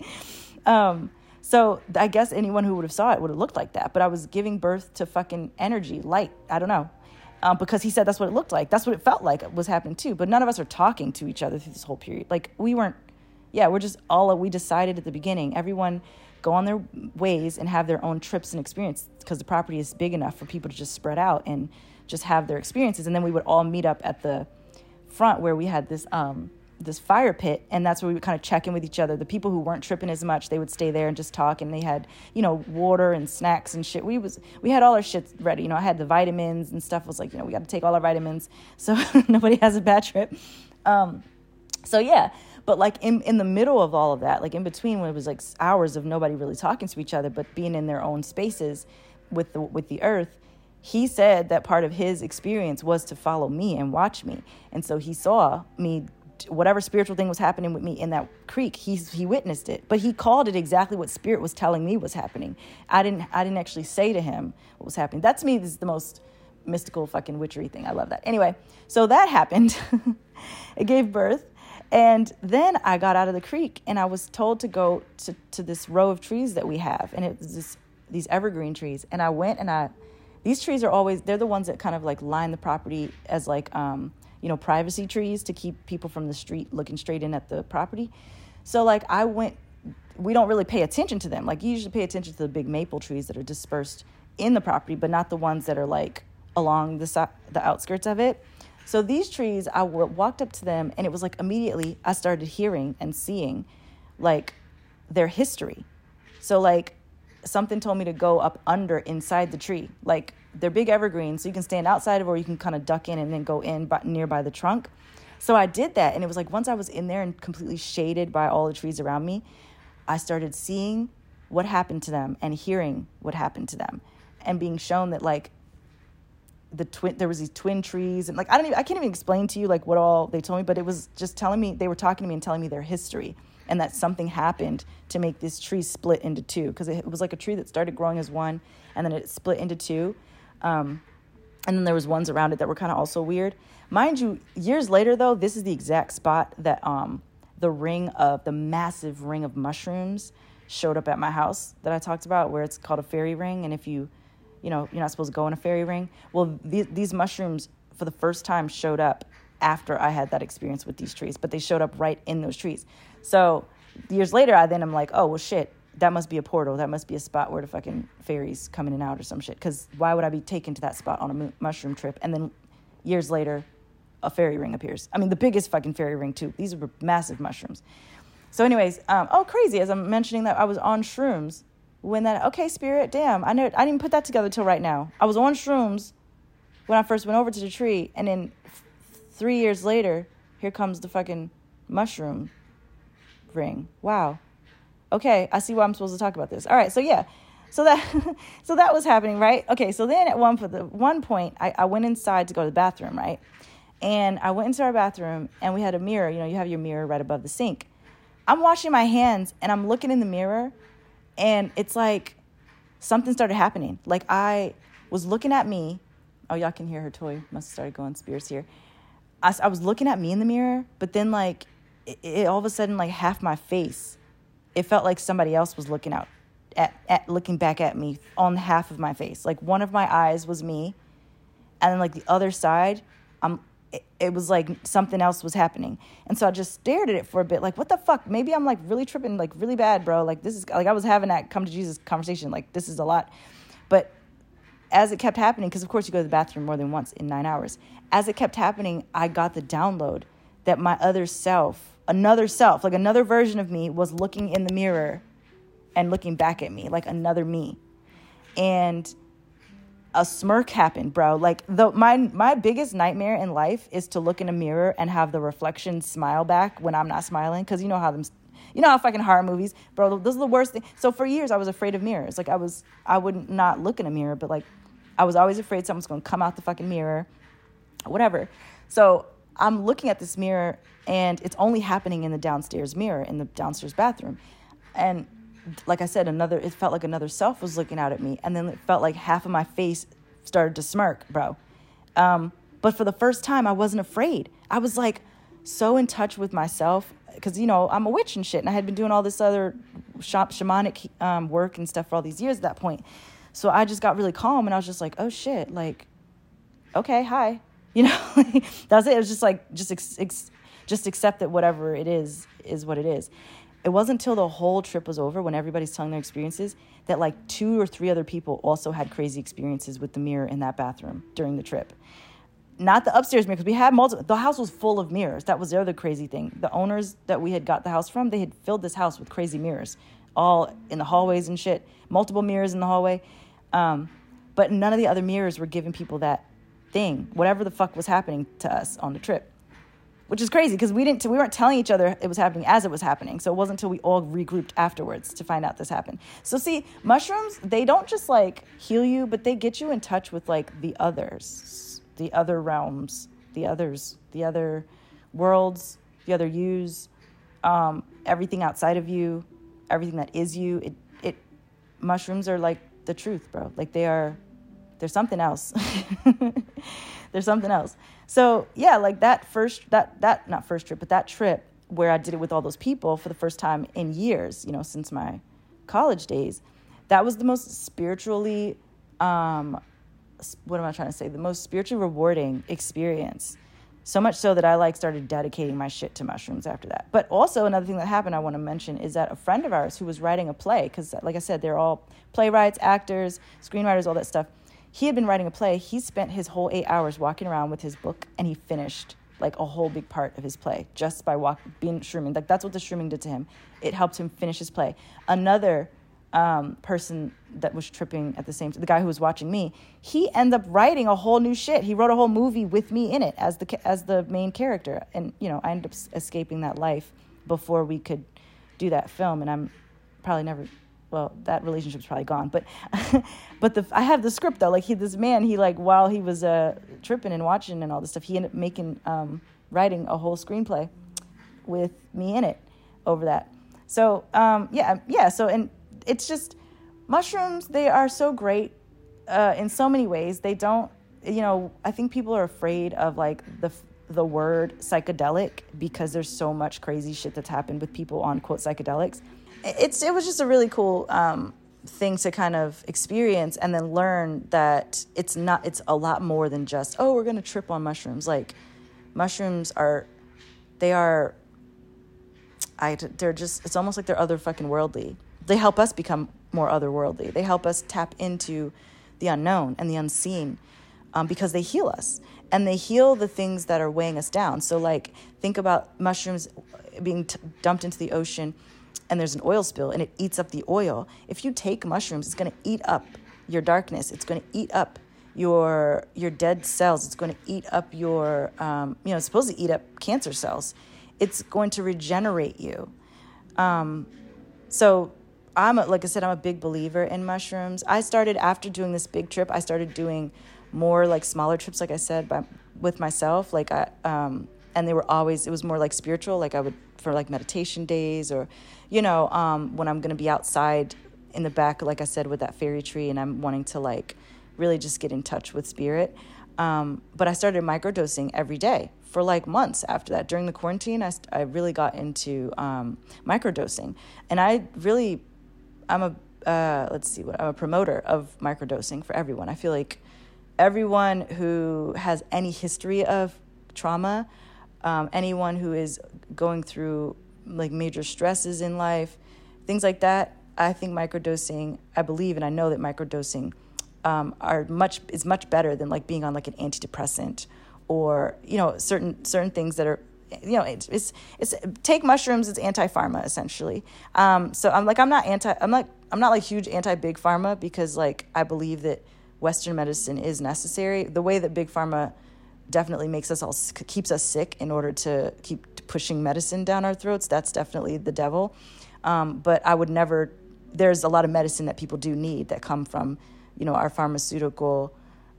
um, so I guess anyone who would have saw it would have looked like that, but I was giving birth to fucking energy, light. I don't know. Um, because he said that's what it looked like. That's what it felt like was happening too. But none of us are talking to each other through this whole period. Like we weren't yeah, we're just all we decided at the beginning. Everyone go on their ways and have their own trips and experience because the property is big enough for people to just spread out and just have their experiences. And then we would all meet up at the front where we had this um, this fire pit, and that's where we would kind of check in with each other. The people who weren't tripping as much, they would stay there and just talk, and they had you know water and snacks and shit. We was we had all our shit ready. You know, I had the vitamins and stuff. Was like you know we got to take all our vitamins so nobody has a bad trip. Um, so yeah, but like in, in the middle of all of that, like in between when it was like hours of nobody really talking to each other, but being in their own spaces with the with the earth, he said that part of his experience was to follow me and watch me. And so he saw me whatever spiritual thing was happening with me in that creek he he witnessed it. But he called it exactly what spirit was telling me was happening. I didn't i didn't actually say to him what was happening. That to me is the most mystical fucking witchery thing. I love that. Anyway so that happened. It gave birth and then I got out of the creek and I was told to go to, to this row of trees that we have. And it was this, these evergreen trees. And I went and I, these trees are always they're the ones that kind of like line the property as like um, you know privacy trees to keep people from the street looking straight in at the property. So like I went we don't really pay attention to them. Like you usually pay attention to the big maple trees that are dispersed in the property, but not the ones that are like along the the outskirts of it. So these trees, I walked up to them, and it was like immediately I started hearing and seeing, like, their history. So like, something told me to go up under inside the tree. Like they're big evergreens, so you can stand outside of, or you can kind of duck in and then go in by, nearby the trunk. So I did that, and it was like once I was in there and completely shaded by all the trees around me, I started seeing what happened to them and hearing what happened to them and being shown that like the twin there was these twin trees and like I don't even I can't even explain to you like what all they told me but it was just telling me they were talking to me and telling me their history and that something happened to make this tree split into two because it was like a tree that started growing as one and then it split into two um, and then there was ones around it that were kind of also weird mind you years later though this is the exact spot that um, the ring of the massive ring of mushrooms showed up at my house that I talked about, where it's called a fairy ring. And if you, you know, you're not supposed to go in a fairy ring. Well, these, these mushrooms for the first time showed up after I had that experience with these trees, but they showed up right in those trees. So years later, I then I'm like, oh well, shit, that must be a portal. That must be a spot where the fucking fairies come in and out or some shit. Because why would I be taken to that spot on a mushroom trip? And then years later, a fairy ring appears. I mean, the biggest fucking fairy ring too. These were massive mushrooms. So, anyways, um, oh crazy! As I'm mentioning that I was on shrooms when that. Okay, spirit, damn, I know I didn't put that together till right now. I was on shrooms when I first went over to the tree, and then three years later, here comes the fucking mushroom ring. Wow. Okay, I see why I'm supposed to talk about this. All right, so yeah, so that so that was happening, right? Okay, so then at one the one point, I, I went inside to go to the bathroom, right? And I went into our bathroom and we had a mirror. You know, you have your mirror right above the sink. I'm washing my hands and I'm looking in the mirror and it's like something started happening. Like I was looking at me. Oh, y'all can hear her toy. Must have started going spears here. I, I was looking at me in the mirror, but then like it, it, all of a sudden like half my face, it felt like somebody else was looking out at, at looking back at me on half of my face. Like one of my eyes was me, and then like the other side, It, was like something else was happening. And so I just stared at it for a bit, like, what the fuck? Maybe I'm like really tripping, like really bad, bro. Like, this is like I was having that come to Jesus conversation, like, this is a lot. But as it kept happening, because of course you go to the bathroom more than once in nine hours, as it kept happening, I got the download that my other self, another self, like another version of me, was looking in the mirror and looking back at me, like another me. And a smirk happened, bro. Like the my my biggest nightmare in life is to look in a mirror and have the reflection smile back when I'm not smiling cuz you know how them you know how fucking horror movies, bro, those are the worst thing. So for years I was afraid of mirrors. Like I was I would not look in a mirror, but like I was always afraid someone's to come out the fucking mirror. Whatever. So I'm looking at this mirror and it's only happening in the downstairs mirror in the downstairs bathroom. And like I said, another, it felt like another self was looking out at me. And then it felt like half of my face started to smirk, bro. Um, but for the first time, I wasn't afraid. I was like so in touch with myself because, you know, I'm a witch and shit. And I had been doing all this other sh- shamanic um, work and stuff for all these years at that point. So I just got really calm and I was just like, oh shit, like, okay, hi. You know, that was it. It was just like, just, ex- ex- just accept that whatever it is, is what it is it wasn't until the whole trip was over when everybody's telling their experiences that like two or three other people also had crazy experiences with the mirror in that bathroom during the trip. Not the upstairs mirror because we had multiple the house was full of mirrors. That was the other crazy thing. The owners that we had got the house from they had filled this house with crazy mirrors all in the hallways and shit. Multiple mirrors in the hallway. Um, but none of the other mirrors were giving people that thing. Whatever the fuck was happening to us on the trip which is crazy because we didn't we weren't telling each other it was happening as it was happening. So it wasn't until we all regrouped afterwards to find out this happened. So see mushrooms they don't just like heal you but they get you in touch with like the others the other realms the others the other worlds the other yous um, everything outside of you everything that is you. It it mushrooms are like the truth bro. Like they are there's something else. There's something else so yeah, like that first that that not first trip, but that trip where I did it with all those people for the first time in years, you know, since my college days, that was the most spiritually um, what am I trying to say? The most spiritually rewarding experience. So much so that I like started dedicating my shit to mushrooms after that. But also another thing that happened I want to mention is that a friend of ours who was writing a play because like I said they're all playwrights, actors, screenwriters, all that stuff. He had been writing a play. He spent his whole 8 hours walking around with his book and he finished like a whole big part of his play just by walk being shrooming. Like that's what the shrooming did to him. It helped him finish his play. Another um, person that was tripping at the same time, the guy who was watching me, he ended up writing a whole new shit. He wrote a whole movie with me in it as the as the main character, and you know I ended up escaping that life before we could do that film, and I'm probably never. Well, that relationship's probably gone, but but the I have the script though. Like he, this man, he like while he was uh, tripping and watching and all this stuff, he ended up making um, writing a whole screenplay with me in it over that. So um, yeah, yeah. So and it's just mushrooms. They are so great uh, in so many ways. They don't, you know. I think people are afraid of like the the word psychedelic because there's so much crazy shit that's happened with people on quote psychedelics. It's it was just a really cool um, thing to kind of experience and then learn that it's not it's a lot more than just oh we're gonna trip on mushrooms. Like mushrooms are they are I they're just it's almost like they're other fucking worldly they help us become more otherworldly. They help us tap into the unknown and the unseen um, because they heal us and they heal the things that are weighing us down. So, like, think about mushrooms being t- dumped into the ocean and there's an oil spill and it eats up the oil. If you take mushrooms, it's going to eat up your darkness. It's going to eat up your your dead cells. It's going to eat up your um, you know, it's supposed to eat up cancer cells. It's going to regenerate you. Um, so I'm a, like I said, I'm a big believer in mushrooms. I started after doing this big trip. I started doing more like smaller trips, like I said, by, with myself. Like I, um, and they were always it was more like spiritual. Like I would for like meditation days, or you know, um, when I'm gonna be outside in the back, like I said, with that fairy tree, and I'm wanting to like really just get in touch with spirit. Um, but I started microdosing every day for like months after that. During the quarantine, I, I really got into um, microdosing. And I really I'm a uh, let's see what I'm a promoter of microdosing for everyone. I feel like everyone who has any history of trauma, um, anyone who is going through like major stresses in life, things like that. I think microdosing. I believe and I know that microdosing um, are much is much better than like being on like an antidepressant or you know certain certain things that are you know it's it's, it's take mushrooms it's anti-pharma essentially um, so i'm like i'm not anti i'm like i'm not like huge anti big pharma because like i believe that western medicine is necessary the way that big pharma definitely makes us all keeps us sick in order to keep pushing medicine down our throats. That's definitely the devil. Um, but i would never there's a lot of medicine that people do need that come from you know our pharmaceutical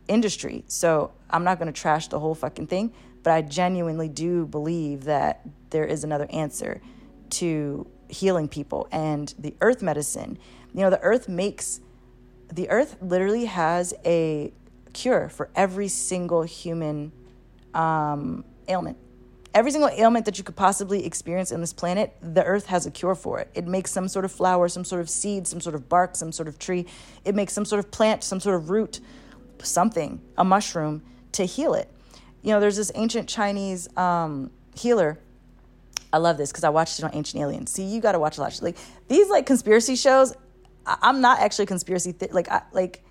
industry. So i'm not going to trash the whole fucking thing but I genuinely do believe that there is another answer to healing people and the earth medicine. You know, the earth makes, the earth literally has a cure for every single human um, ailment. Every single ailment that you could possibly experience in this planet, the earth has a cure for it. It makes some sort of flower, some sort of seed, some sort of bark, some sort of tree. It makes some sort of plant, some sort of root, something, a mushroom to heal it you know, there's this ancient Chinese um, healer. I love this because I watched it on Ancient Aliens. See, you got to watch a lot. Like these, like conspiracy shows. I- am not actually conspiracy th- like I like.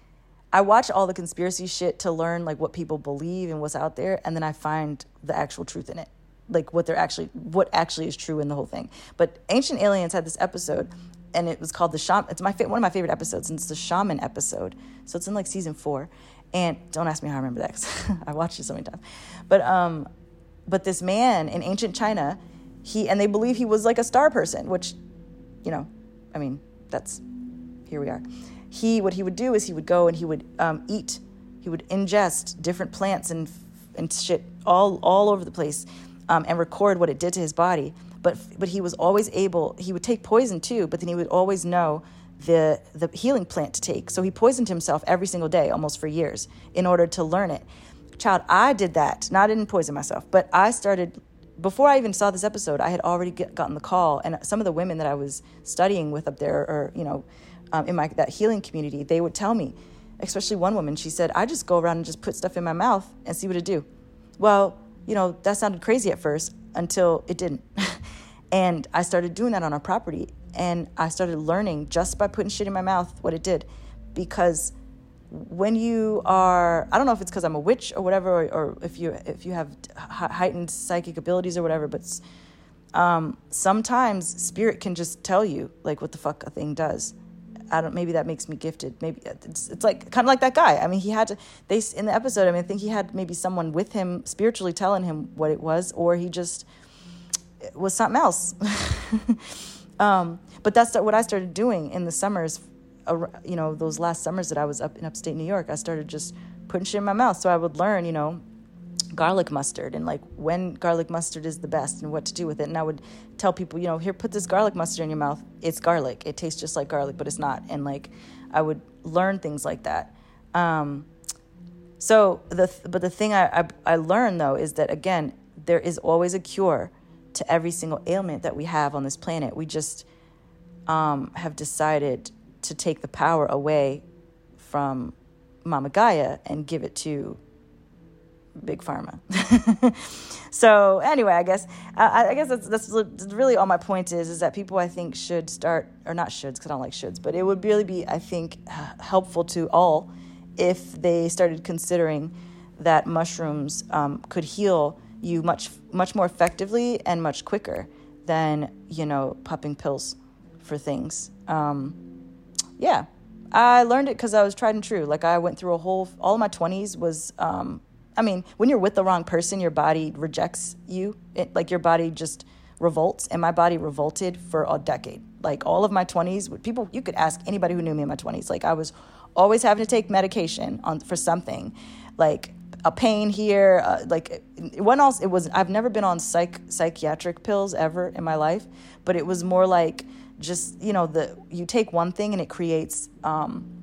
I watch all the conspiracy shit to learn like what people believe and what's out there, and then I find the actual truth in it, like what they're actually what actually is true in the whole thing. But Ancient Aliens had this episode, and it was called the Shaman. It's my fa- one of my favorite episodes, and it's the Shaman episode. So it's in like season four, and don't ask me how I remember that because I watched it so many times. But um, but this man in ancient China, he and they believe he was like a star person, which, you know, I mean, that's here we are. He what he would do is he would go and he would um, eat, he would ingest different plants and and shit all all over the place, um, and record what it did to his body. But but he was always able. He would take poison too, but then he would always know the the healing plant to take. So he poisoned himself every single day, almost for years, in order to learn it. Child, I did that. Not didn't poison myself, but I started before I even saw this episode. I had already get, gotten the call, and some of the women that I was studying with up there, or you know, um, in my that healing community, they would tell me, especially one woman, she said, I just go around and just put stuff in my mouth and see what it do. Well, you know, that sounded crazy at first until it didn't. and I started doing that on our property. And I started learning just by putting shit in my mouth what it did. Because when you are, I don't know if it's because I'm a witch or whatever, or, or, if you if you have heightened psychic abilities or whatever, but um, sometimes spirit can just tell you like what the fuck a thing does. I don't. Maybe that makes me gifted. Maybe it's, it's like kind of like that guy. I mean, he had to. They in the episode. I mean, I think he had maybe someone with him spiritually telling him what it was, or he just was something else. um, but that's what I started doing in the summers. You know, those last summers that I was up in upstate New York, I started just putting shit in my mouth. So I would learn, you know, garlic mustard and like when garlic mustard is the best and what to do with it. And I would tell people, you know, here, put this garlic mustard in your mouth. It's garlic. It tastes just like garlic, but it's not. And like, I would learn things like that. Um, so the but the thing I, I I learned though is that again there is always a cure to every single ailment that we have on this planet. We just um, have decided to take the power away from Mama Gaia and give it to big pharma. so anyway, I guess I, I, guess that's that's really all my point is is that people I think should start or not shoulds because I don't like shoulds, but it would really be I think helpful to all if they started considering that mushrooms um, could heal you much much more effectively and much quicker than you know popping pills for things. Um, yeah, I learned it because I was tried and true. Like I went through a whole all of my twenties was. Um, I mean, when you're with the wrong person, your body rejects you. It, like your body just revolts, and my body revolted for a decade. Like all of my twenties, people you could ask anybody who knew me in my twenties. Like I was always having to take medication on for something, like a pain here. Uh, like what else? It was. I've never been on psych psychiatric pills ever in my life, but it was more like just you know the you take one thing and it creates. Um,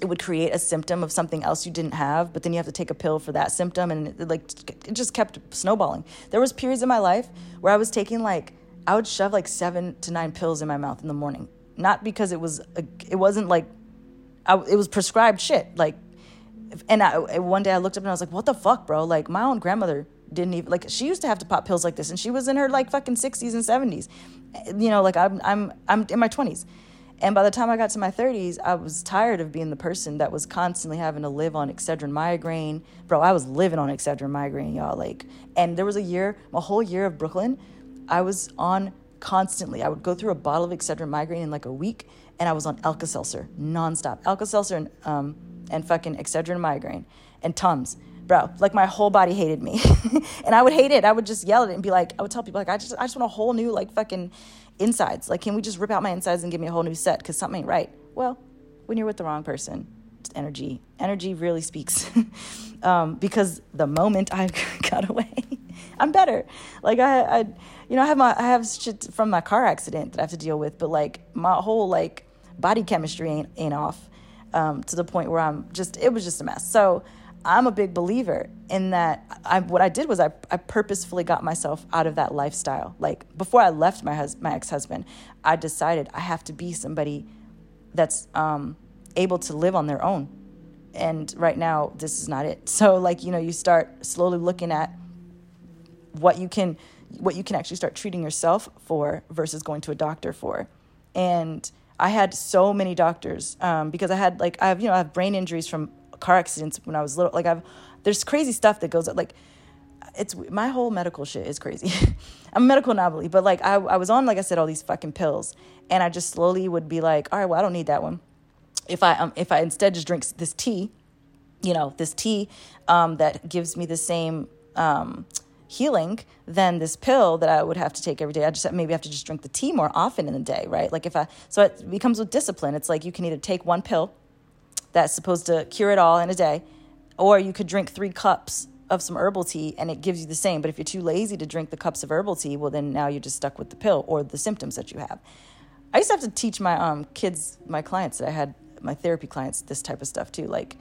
it would create a symptom of something else you didn't have, but then you have to take a pill for that symptom, and it, like it just kept snowballing. There was periods in my life where I was taking like I would shove like seven to nine pills in my mouth in the morning, not because it was a, it wasn't like I, it was prescribed shit. Like and I, one day I looked up and I was like, what the fuck, bro? Like my own grandmother didn't even like she used to have to pop pills like this and she was in her like fucking 60s and 70s. You know, like I'm I'm I'm in my 20s. And by the time I got to my 30s, I was tired of being the person that was constantly having to live on Excedrin migraine. Bro, I was living on Excedrin migraine, y'all. Like, and there was a year, a whole year of Brooklyn, I was on constantly. I would go through a bottle of Excedrin migraine in like a week, and I was on Alka Seltzer nonstop. Alka Seltzer and um, and fucking Excedrin migraine and Tums. Bro, like my whole body hated me. and I would hate it. I would just yell at it and be like, I would tell people like I just I just want a whole new like fucking insides. Like can we just rip out my insides and give me a whole new set cuz something ain't right. Well, when you're with the wrong person, it's energy. Energy really speaks. um, because the moment I got away, I'm better. Like I, I, you know, I have my, I have shit from my car accident that I have to deal with, but like my whole like body chemistry ain't ain't off um, to the point where I'm just, it was just a mess. So I'm a big believer in that. I, what I did was I, I purposefully got myself out of that lifestyle. Like before I left my hus- my ex husband, I decided I have to be somebody that's um, able to live on their own. And right now, this is not it. So like you know, you start slowly looking at what you can what you can actually start treating yourself for versus going to a doctor for, and I had so many doctors um, because I had like I have you know I have brain injuries from car accidents when I was little. Like I've there's crazy stuff that goes like it's my whole medical shit is crazy. I'm a medical anomaly, but like I I was on like I said all these fucking pills, and I just slowly would be like, all right, well I don't need that one. If I um if I instead just drink this tea, you know this tea um, that gives me the same um, healing than this pill that I would have to take every day. I just maybe have to just drink the tea more often in the day, right? Like if I so it becomes with discipline. It's like you can either take one pill that's supposed to cure it all in a day, or you could drink three cups of some herbal tea and it gives you the same. But if you're too lazy to drink the cups of herbal tea, well then now you're just stuck with the pill or the symptoms that you have. I used to have to teach my um, kids, my clients that I had, my therapy clients, this type of stuff too. Like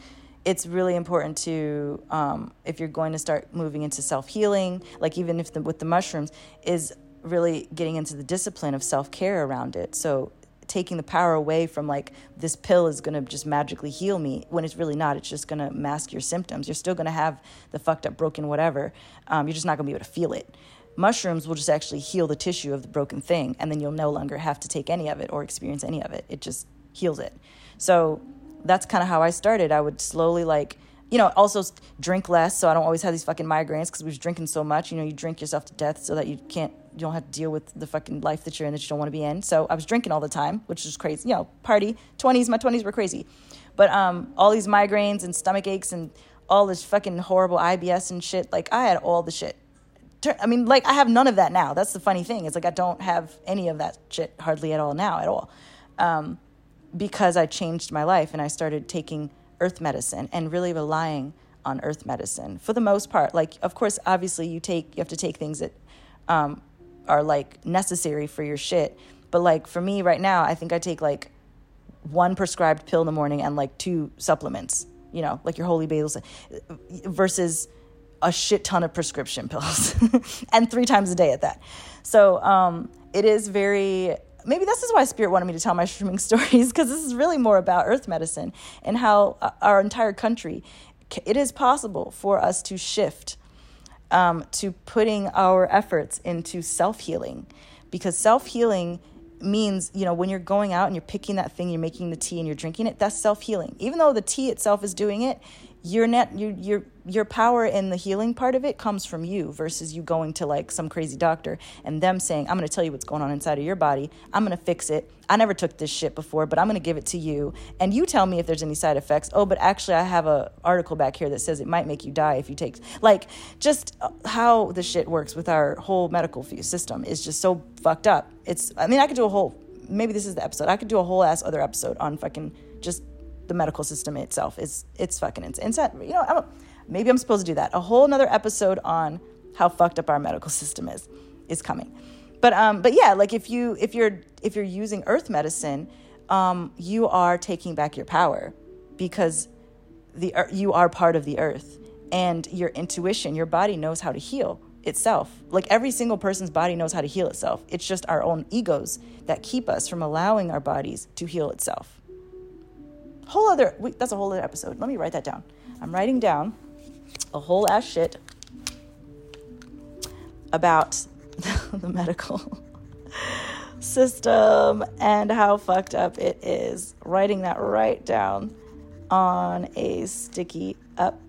it's really important to um, if you're going to start moving into self-healing like even if the, with the mushrooms is really getting into the discipline of self-care around it so taking the power away from like this pill is going to just magically heal me when it's really not it's just going to mask your symptoms. You're still going to have the fucked up broken whatever um, you're just not going to be able to feel it. Mushrooms will just actually heal the tissue of the broken thing and then you'll no longer have to take any of it or experience any of it. It just heals it. So that's kind of how i started. I would slowly like you know, also drink less so I don't always have these fucking migraines because we was drinking so much. You know, you drink yourself to death so that you can't, you don't have to deal with the fucking life that you're in that you don't want to be in. So I was drinking all the time, which is crazy. You know, party, 20s, my 20s were crazy. But um, all these migraines and stomach aches and all this fucking horrible IBS and shit, like I had all the shit. I mean, like I have none of that now. That's the funny thing. It's like I don't have any of that shit hardly at all now at all. Um, because I changed my life and I started taking earth medicine and really relying on earth medicine for the most part. Like, of course, obviously, you take you have to take things that um, are like necessary for your shit. But like for me right now, I think I take like one prescribed pill in the morning and like two supplements. You know, like your holy basil versus a shit ton of prescription pills and three times a day at that. So um, it is very maybe this is why spirit wanted me to tell my shrooming stories because this is really more about earth medicine and how uh, our entire country it is possible for us to shift um, to putting our efforts into self-healing. Because self-healing means you know when you're going out and you're picking that thing you're making the tea and you're drinking it that's self-healing. Even though the tea itself is doing it your net your your your power in the healing part of it comes from you versus you going to like some crazy doctor and them saying i'm going to tell you what's going on inside of your body. I'm going to fix it. I never took this shit before but i'm going to give it to you. And you tell me if there's any side effects. Oh but actually i have a article back here that says it might make you die if you take like just uh, how the shit works with our whole medical system is just so fucked up. It's i mean i could do a whole maybe this is the episode. I could do a whole ass other episode on fucking just the medical system itself is it's fucking insane. You know, I don't, maybe I'm supposed to do that. A whole another episode on how fucked up our medical system is is coming. But um, but yeah, like if you if you're if you're using earth medicine, um, you are taking back your power because the you are part of the earth and your intuition, your body knows how to heal itself. Like every single person's body knows how to heal itself. It's just our own egos that keep us from allowing our bodies to heal itself whole other wait, that's a whole other episode. Let me write that down. I'm writing down a whole ass shit about the medical system and how fucked up it is. Writing that right down on a sticky up.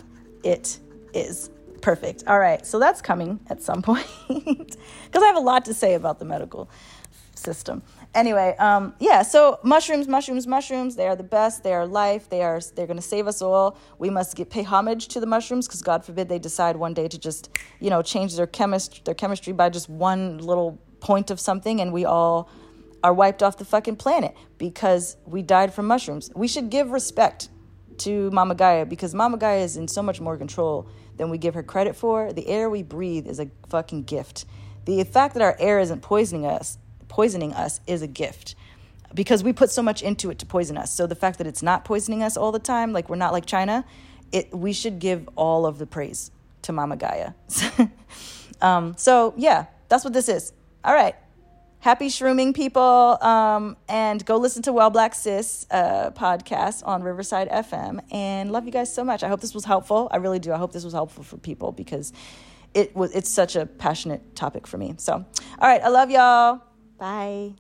It is perfect. All right, so that's coming at some point because I have a lot to say about the medical system anyway, um, yeah. So mushrooms, mushrooms, mushrooms. They are the best. They are life. They are. They're going to save us all. We must get pay homage to the mushrooms because God forbid they decide one day to just you know change their chemist their chemistry by just one little point of something, and we all are wiped off the fucking planet because we died from mushrooms. We should give respect to Mama Gaia because Mama Gaia is in so much more control than we give her credit for. The air we breathe is a fucking gift. The fact that our air isn't poisoning us poisoning us is a gift because we put so much into it to poison us. So the fact that it's not poisoning us all the time, like we're not like China, it we should give all of the praise to Mama Gaia. um, so yeah, that's what this is. All right. Happy shrooming, people. Um, and go listen to Well Black Sis uh, podcast on Riverside FM. And love you guys so much. I hope this was helpful. I really do. I hope this was helpful for people because it was it's such a passionate topic for me. So, all right, I love y'all. Bye.